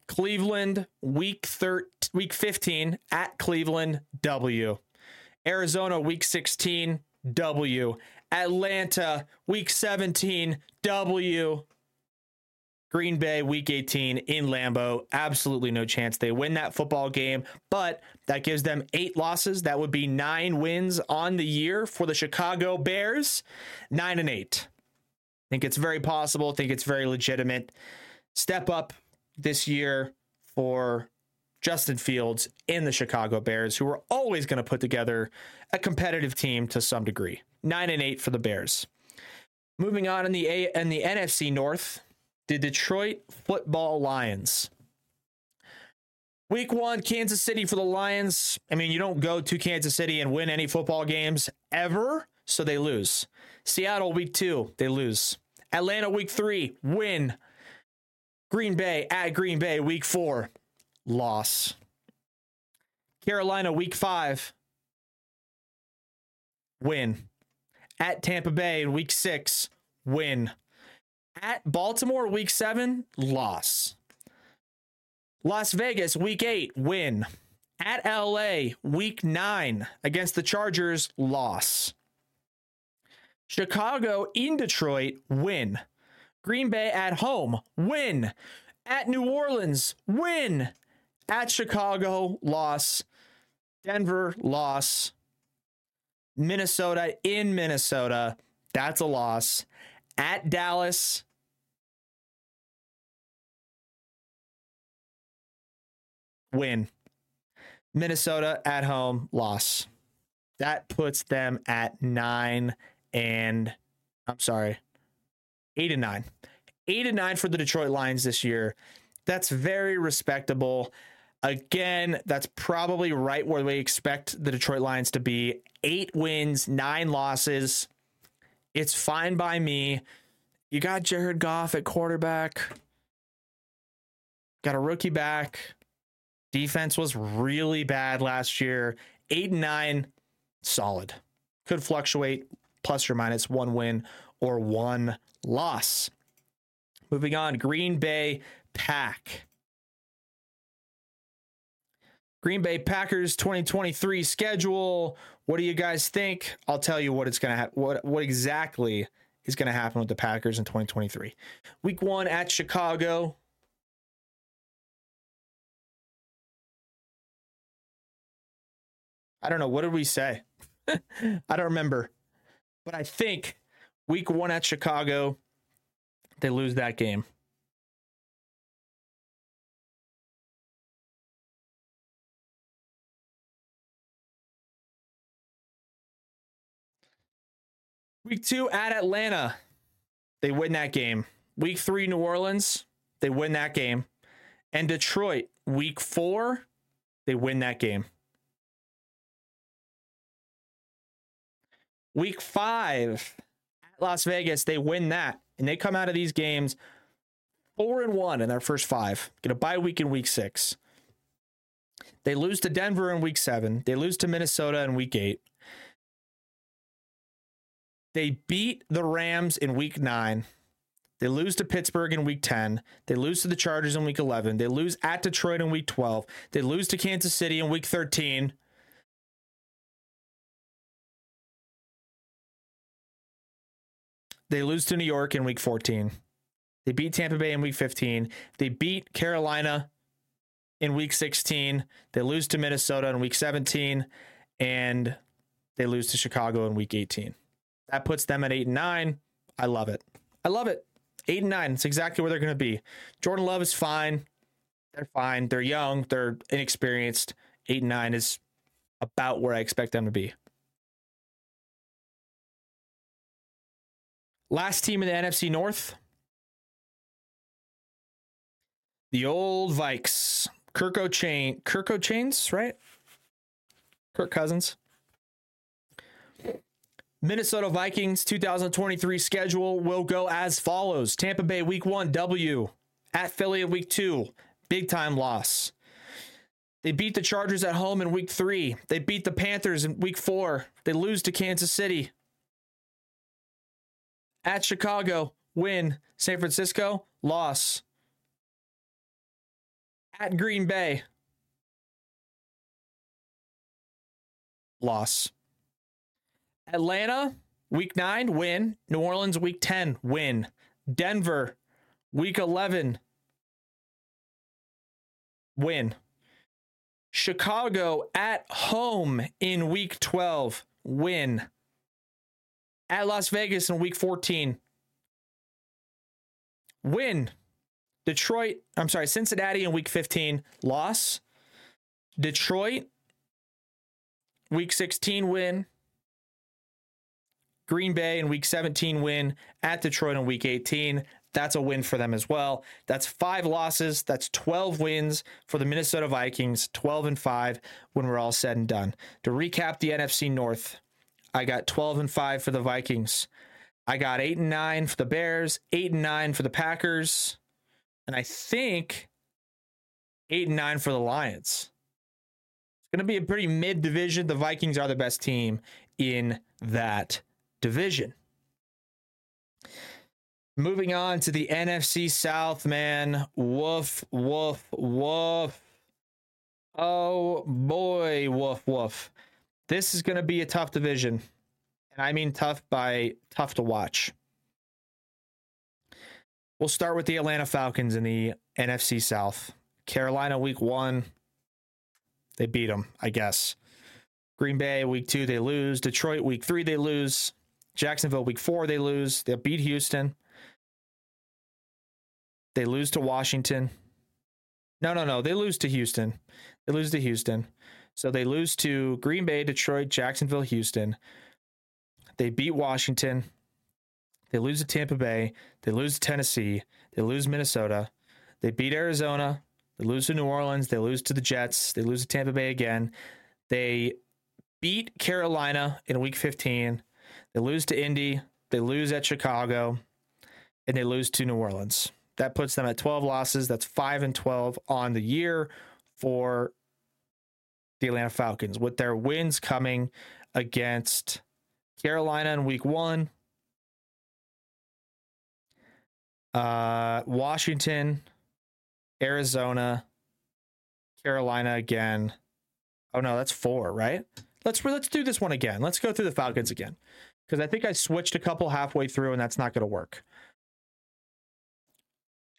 Cleveland week 13, week 15 at Cleveland W. Arizona week 16 W. Atlanta week 17 W. Green Bay week 18 in Lambeau. Absolutely no chance they win that football game, but that gives them 8 losses. That would be 9 wins on the year for the Chicago Bears. 9 and 8. I Think it's very possible, I think it's very legitimate. Step up this year for Justin Fields in the Chicago Bears, who are always going to put together a competitive team to some degree. Nine and eight for the Bears. Moving on in the A in the NFC North, the Detroit Football Lions. Week one, Kansas City for the Lions. I mean, you don't go to Kansas City and win any football games ever, so they lose. Seattle, week two, they lose. Atlanta, week three, win. Green Bay at Green Bay, week four, loss. Carolina, week five, win. At Tampa Bay in week six, win. At Baltimore, week seven, loss. Las Vegas, week eight, win. At LA, week nine, against the Chargers, loss. Chicago in Detroit, win. Green Bay at home, win. At New Orleans, win. At Chicago, loss. Denver, loss. Minnesota in Minnesota, that's a loss. At Dallas, win. Minnesota at home, loss. That puts them at nine and I'm sorry, eight and nine. Eight and nine for the Detroit Lions this year. That's very respectable. Again, that's probably right where we expect the Detroit Lions to be. Eight wins, nine losses. It's fine by me. You got Jared Goff at quarterback, got a rookie back. Defense was really bad last year. Eight and nine, solid. Could fluctuate plus or minus one win or one loss. Moving on, Green Bay Pack. Green Bay Packers 2023 schedule. What do you guys think? I'll tell you what it's gonna ha- what what exactly is gonna happen with the Packers in 2023. Week one at Chicago. I don't know. What did we say? I don't remember. But I think week one at Chicago, they lose that game. Week two at Atlanta, they win that game. Week three, New Orleans, they win that game. And Detroit, week four, they win that game. Week five at Las Vegas, they win that. And they come out of these games four and one in their first five. Get a bye week in week six. They lose to Denver in week seven. They lose to Minnesota in week eight. They beat the Rams in week nine. They lose to Pittsburgh in week 10. They lose to the Chargers in week 11. They lose at Detroit in week 12. They lose to Kansas City in week 13. They lose to New York in week 14. They beat Tampa Bay in week 15. They beat Carolina in week 16. They lose to Minnesota in week 17. And they lose to Chicago in week 18. That puts them at eight and nine. I love it. I love it. Eight and nine. It's exactly where they're going to be. Jordan Love is fine. They're fine. They're young. They're inexperienced. Eight and nine is about where I expect them to be. Last team in the NFC North. The old Vikes. Kirk O'Chain. Kirko Chainz, right? Kirk Cousins. Minnesota Vikings 2023 schedule will go as follows Tampa Bay week one, W. At Philly week two, big time loss. They beat the Chargers at home in week three. They beat the Panthers in week four. They lose to Kansas City. At Chicago, win. San Francisco, loss. At Green Bay, loss. Atlanta, week nine, win. New Orleans, week 10, win. Denver, week 11, win. Chicago at home in week 12, win. At Las Vegas in week 14, win. Detroit, I'm sorry, Cincinnati in week 15, loss. Detroit, week 16 win. Green Bay in week 17 win at Detroit in week 18. That's a win for them as well. That's five losses. That's 12 wins for the Minnesota Vikings, 12 and 5 when we're all said and done. To recap the NFC North, I got 12 and 5 for the Vikings. I got 8 and 9 for the Bears, 8 and 9 for the Packers, and I think 8 and 9 for the Lions. It's going to be a pretty mid division. The Vikings are the best team in that division. Moving on to the NFC South, man. Woof, woof, woof. Oh boy, woof, woof. This is going to be a tough division. And I mean tough by tough to watch. We'll start with the Atlanta Falcons in the NFC South. Carolina week one, they beat them, I guess. Green Bay week two, they lose. Detroit week three, they lose. Jacksonville week four, they lose. They beat Houston. They lose to Washington. No, no, no. They lose to Houston. They lose to Houston. So they lose to Green Bay, Detroit, Jacksonville, Houston. They beat Washington. They lose to Tampa Bay. They lose to Tennessee. They lose Minnesota. They beat Arizona. They lose to New Orleans. They lose to the Jets. They lose to Tampa Bay again. They beat Carolina in week 15. They lose to Indy. They lose at Chicago. And they lose to New Orleans. That puts them at 12 losses. That's 5 and 12 on the year for the Atlanta Falcons, with their wins coming against Carolina in week one, uh, Washington, Arizona, Carolina again. Oh no, that's four, right? Let's let's do this one again. Let's go through the Falcons again because I think I switched a couple halfway through, and that's not going to work.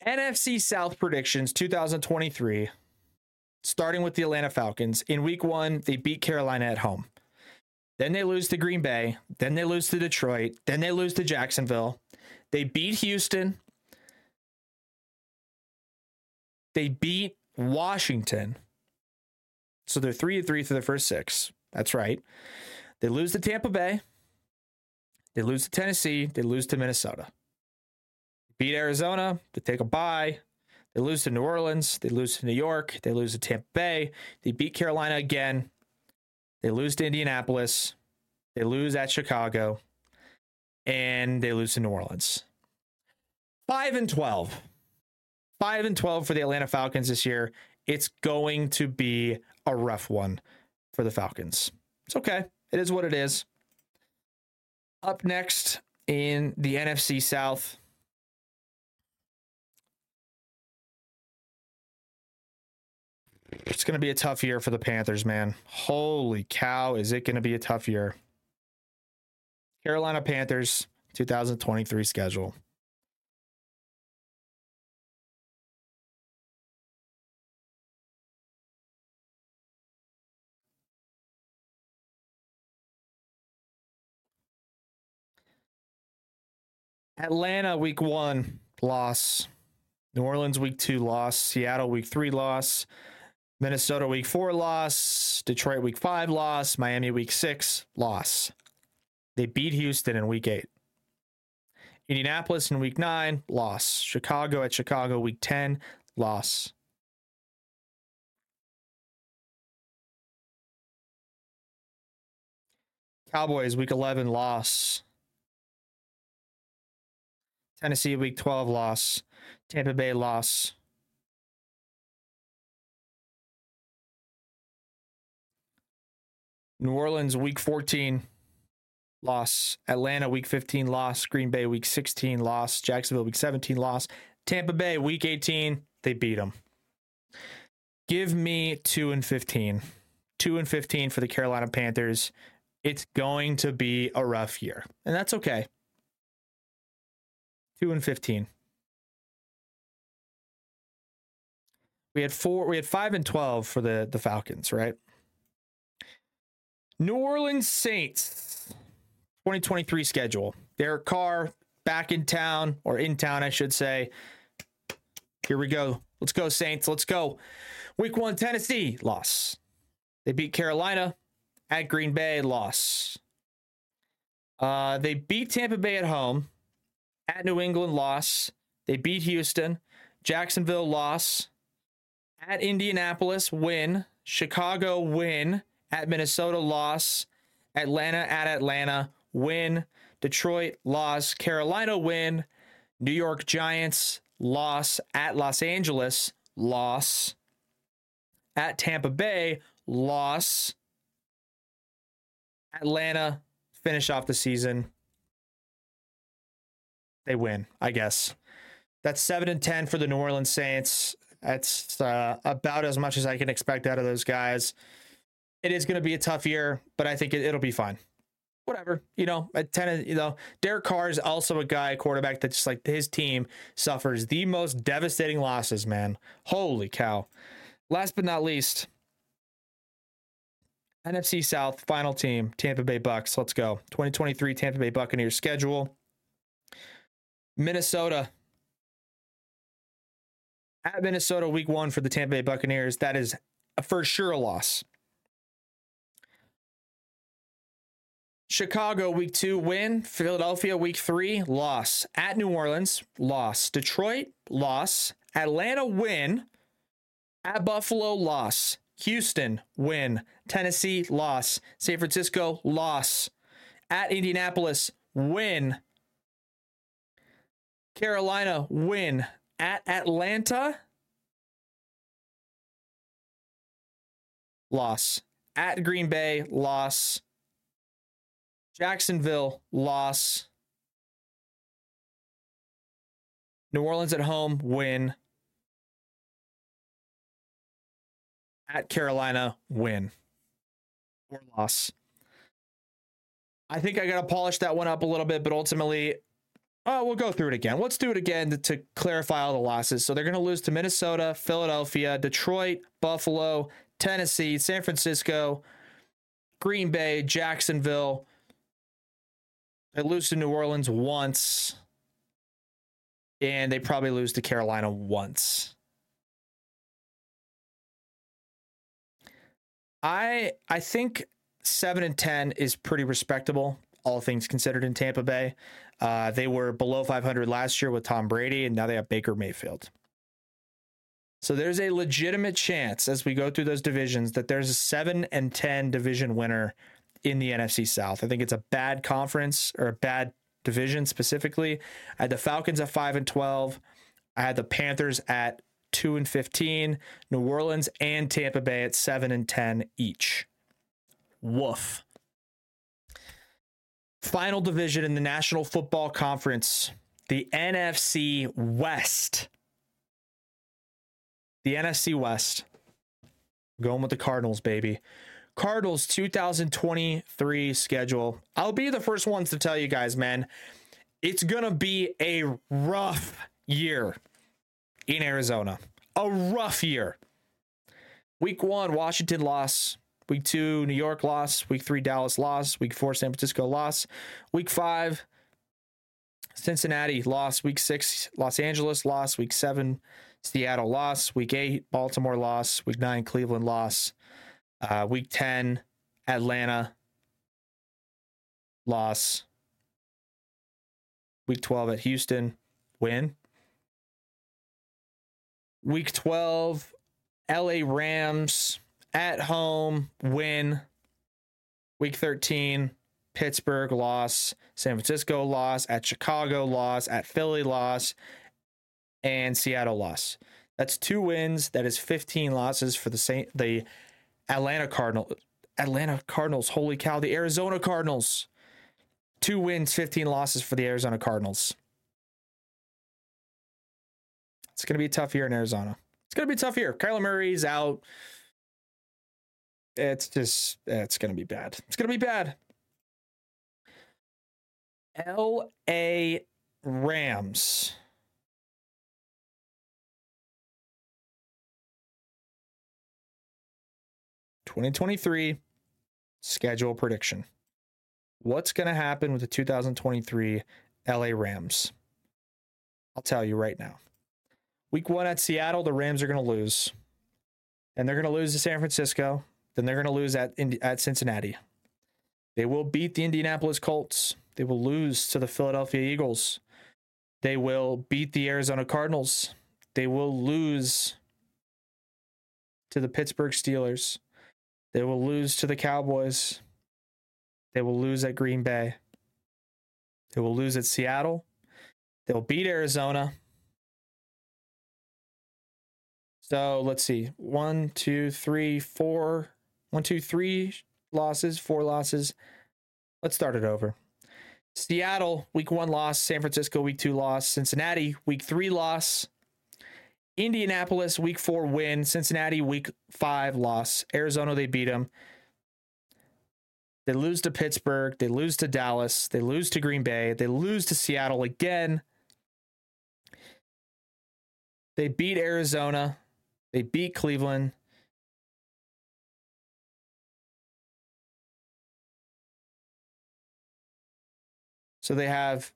NFC South predictions 2023, starting with the Atlanta Falcons. In week one, they beat Carolina at home. Then they lose to Green Bay. Then they lose to Detroit. Then they lose to Jacksonville. They beat Houston. They beat Washington. So they're three and three through the first six. That's right. They lose to Tampa Bay. They lose to Tennessee. They lose to Minnesota beat Arizona, they take a bye. They lose to New Orleans, they lose to New York, they lose to Tampa Bay, they beat Carolina again, they lose to Indianapolis, they lose at Chicago, and they lose to New Orleans. 5 and 12. 5 and 12 for the Atlanta Falcons this year. It's going to be a rough one for the Falcons. It's okay. It is what it is. Up next in the NFC South, It's going to be a tough year for the Panthers, man. Holy cow, is it going to be a tough year? Carolina Panthers 2023 schedule. Atlanta week 1 loss. New Orleans week two loss. Seattle week three loss. Minnesota week four loss. Detroit week five loss. Miami week six loss. They beat Houston in week eight. Indianapolis in week nine, loss. Chicago at Chicago week 10, loss. Cowboys week 11, loss. Tennessee week 12, loss. Tampa Bay, loss. New Orleans week 14, loss. Atlanta week 15 loss. Green Bay week 16 loss. Jacksonville week 17 loss. Tampa Bay week 18 they beat them. Give me 2 and 15. 2 and 15 for the Carolina Panthers. It's going to be a rough year, and that's okay. 2 and 15. We had four we had 5 and 12 for the the Falcons, right? New Orleans Saints 2023 schedule. Derek Carr back in town, or in town, I should say. Here we go. Let's go, Saints. Let's go. Week one, Tennessee, loss. They beat Carolina at Green Bay, loss. Uh, they beat Tampa Bay at home, at New England, loss. They beat Houston, Jacksonville, loss. At Indianapolis, win. Chicago, win. At Minnesota, loss. Atlanta, at Atlanta, win. Detroit loss. Carolina win. New York Giants loss. At Los Angeles loss. At Tampa Bay loss. Atlanta finish off the season. They win, I guess. That's 7 and 10 for the New Orleans Saints. That's uh, about as much as I can expect out of those guys. It is going to be a tough year, but I think it, it'll be fine whatever, you know, at 10, you know, Derek Carr is also a guy, quarterback that just like his team suffers the most devastating losses, man. Holy cow. Last but not least, NFC South final team, Tampa Bay Bucks. Let's go. 2023 Tampa Bay Buccaneers schedule. Minnesota. At Minnesota, week one for the Tampa Bay Buccaneers. That is for sure a loss. Chicago week two win. Philadelphia week three loss. At New Orleans loss. Detroit loss. Atlanta win. At Buffalo loss. Houston win. Tennessee loss. San Francisco loss. At Indianapolis win. Carolina win. At Atlanta loss. At Green Bay loss. Jacksonville loss. New Orleans at home win. At Carolina win or loss. I think I got to polish that one up a little bit, but ultimately, oh, we'll go through it again. Let's do it again to, to clarify all the losses. So they're going to lose to Minnesota, Philadelphia, Detroit, Buffalo, Tennessee, San Francisco, Green Bay, Jacksonville, they lose to New Orleans once, and they probably lose to Carolina once. I I think seven and ten is pretty respectable, all things considered in Tampa Bay. Uh, they were below 500 last year with Tom Brady, and now they have Baker Mayfield. So there's a legitimate chance as we go through those divisions that there's a seven and ten division winner in the NFC South. I think it's a bad conference or a bad division specifically. I had the Falcons at 5 and 12. I had the Panthers at 2 and 15, New Orleans and Tampa Bay at 7 and 10 each. Woof. Final division in the National Football Conference, the NFC West. The NFC West. Going with the Cardinals, baby. Cardinals 2023 schedule. I'll be the first ones to tell you guys, man, it's going to be a rough year in Arizona. A rough year. Week one, Washington loss. Week two, New York loss. Week three, Dallas loss. Week four, San Francisco loss. Week five, Cincinnati loss. week six. Los Angeles loss. week seven. Seattle loss. week eight. Baltimore loss. week nine. Cleveland loss. uh, week 10. Atlanta loss. Week 12 at Houston win. Week 12, LA Rams at home win. Week 13, Pittsburgh loss, San Francisco loss, at Chicago loss, at Philly loss, and Seattle loss. That's two wins. That is 15 losses for the Saint, the Atlanta Cardinal Atlanta Cardinals. Holy cow, the Arizona Cardinals. Two wins, 15 losses for the Arizona Cardinals. It's going to be a tough year in Arizona. It's going to be a tough year. Kyler Murray's out. It's just, it's to be bad. It's to be bad. LA Rams. Twenty twenty three schedule prediction. What's going to happen with the 2023 LA Rams? I'll tell you right now. Week one at Seattle, the Rams are going to lose. And they're going to lose to San Francisco. Then they're going to lose at, at Cincinnati. They will beat the Indianapolis Colts. They will lose to the Philadelphia Eagles. They will beat the Arizona Cardinals. They will lose to the Pittsburgh Steelers. They will lose to the Cowboys. They will lose at Green Bay. They will lose at Seattle. They'll beat Arizona. So let's see. One, two, three, four. One, two, three losses, four losses. Let's start it over. Seattle, week one loss. San Francisco, week two loss. Cincinnati, week three loss. Indianapolis, week four win. Cincinnati, week five loss. Arizona, they beat them. They lose to Pittsburgh. They lose to Dallas. They lose to Green Bay. They lose to Seattle again. They beat Arizona. They beat Cleveland. So they have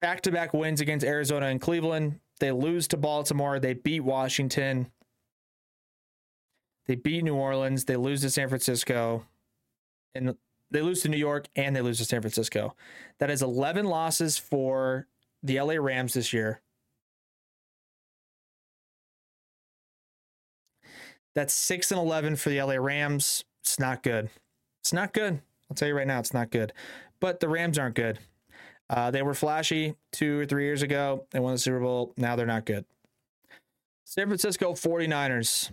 back to back wins against Arizona and Cleveland. They lose to Baltimore. They beat Washington. They beat New Orleans. They lose to San Francisco. And they lose to New York and they lose to San Francisco. That is 11 losses for the LA Rams this year. That's 6 and 11 for the LA Rams. It's not good. It's not good. I'll tell you right now, it's not good. But the Rams aren't good. Uh, they were flashy two or three years ago. They won the Super Bowl. Now they're not good. San Francisco 49ers,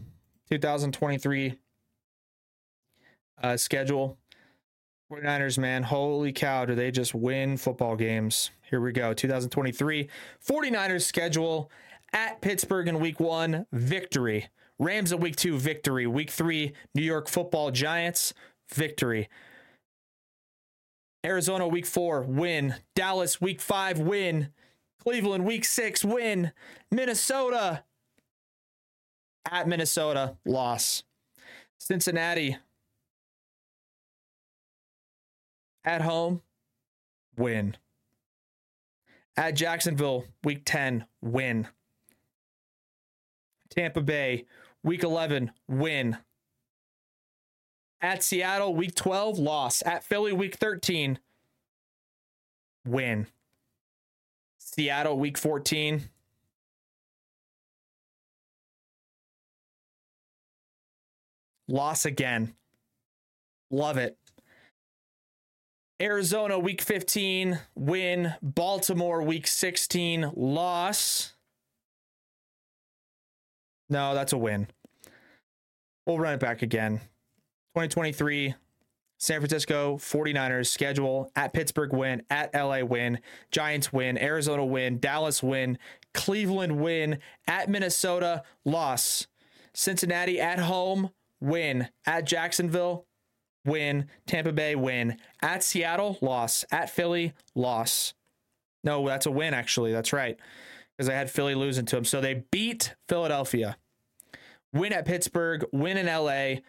2023 uh, schedule. 49ers, man, holy cow, do they just win football games? Here we go. 2023 49ers schedule at Pittsburgh in week one, victory. Rams in week two, victory. Week three, New York football Giants, victory. Arizona week four, win. Dallas week five, win. Cleveland week six, win. Minnesota at Minnesota, loss. Cincinnati at home, win. At Jacksonville, week 10, win. Tampa Bay, week 11, win. At Seattle, week 12, loss. At Philly, week 13, win. Seattle, week 14. Loss again. Love it. Arizona, week 15, win. Baltimore, week 16, loss. No, that's a win. We'll run it back again. 2023 San Francisco 49ers schedule at Pittsburgh win, at LA win, Giants win, Arizona win, Dallas win, Cleveland win, at Minnesota loss, Cincinnati at home win, at Jacksonville win, Tampa Bay win, at Seattle loss, at Philly loss. No, that's a win actually. That's right. Because I had Philly losing to them. So they beat Philadelphia. Win at Pittsburgh, win in LA,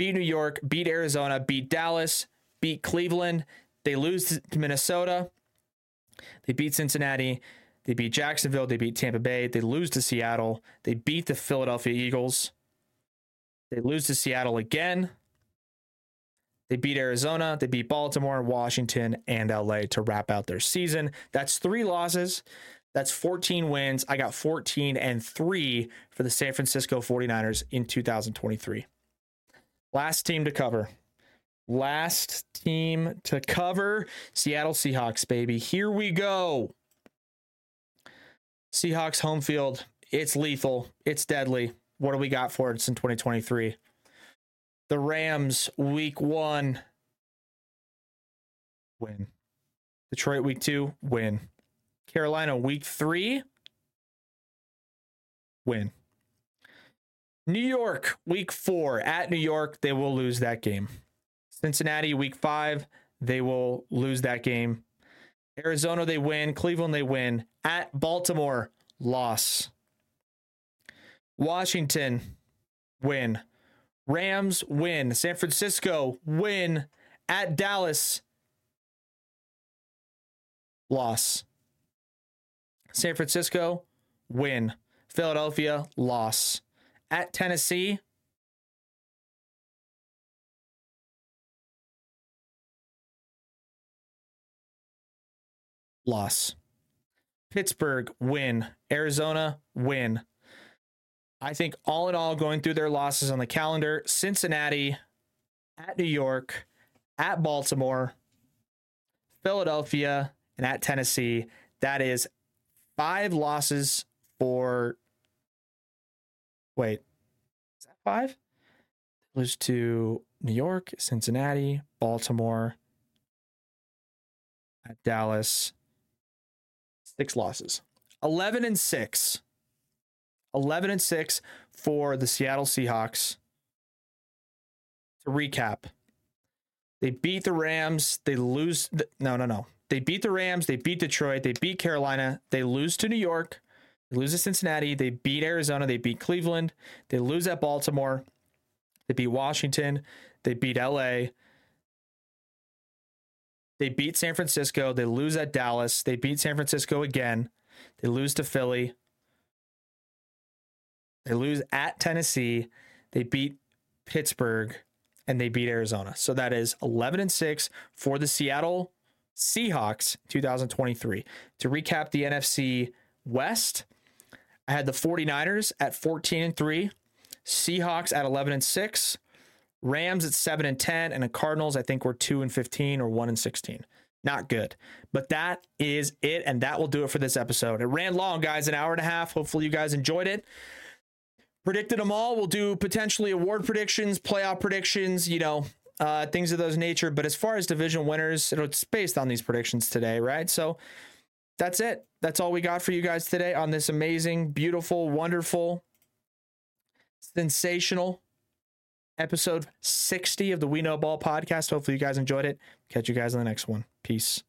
beat New York, beat Arizona, beat Dallas, beat Cleveland. They lose to Minnesota. They beat Cincinnati. They beat Jacksonville. They beat Tampa Bay. They lose to Seattle. They beat the Philadelphia Eagles. They lose to Seattle again. They beat Arizona. They beat Baltimore, Washington, and LA to wrap out their season. That's three losses. That's 14 wins. I got 14 and 3 for the San Francisco 49ers in 2023. Last team to cover. Last team to cover Seattle Seahawks, baby. Here we go. Seahawks home field. It's lethal. It's deadly. What do we got for it in 2023? The Rams, week one, win. Detroit, week two, win. Carolina, week three, win. New York, week four, at New York, they will lose that game. Cincinnati, week five, they will lose that game. Arizona, they win. Cleveland, they win. At Baltimore, loss. Washington, win. Rams, win. San Francisco, win. At Dallas, loss. San Francisco, win. Philadelphia, loss. At Tennessee, loss. Pittsburgh, win. Arizona, win. I think all in all, going through their losses on the calendar, Cincinnati, at New York, at Baltimore, Philadelphia, and at Tennessee. That is five losses for. Wait, is that five? Lose to New York, Cincinnati, Baltimore, at Dallas. Six losses. 11 and 6. 11 and 6 for the Seattle Seahawks. To recap, they beat the Rams. They lose. The, no, no, no. They beat the Rams. They beat Detroit. They beat Carolina. They lose to New York. They lose to Cincinnati. They beat Arizona. They beat Cleveland. They lose at Baltimore. They beat Washington. They beat LA. They beat San Francisco. They lose at Dallas. They beat San Francisco again. They lose to Philly. They lose at Tennessee. They beat Pittsburgh and they beat Arizona. So that is 11 and 6 for the Seattle Seahawks 2023. To recap the NFC West, I had the 49ers at 14 and 3, Seahawks at 11 and 6, Rams at 7 and 10, and the Cardinals I think were 2 and 15 or 1 and 16. Not good. But that is it and that will do it for this episode. It ran long, guys, an hour and a half. Hopefully you guys enjoyed it predicted them all. We'll do potentially award predictions, playoff predictions, you know, uh, things of those nature. But as far as division winners, it's based on these predictions today, right? So that's it. That's all we got for you guys today on this amazing, beautiful, wonderful, sensational episode 60 of the We Know Ball podcast. Hopefully, you guys enjoyed it. Catch you guys on the next one. Peace.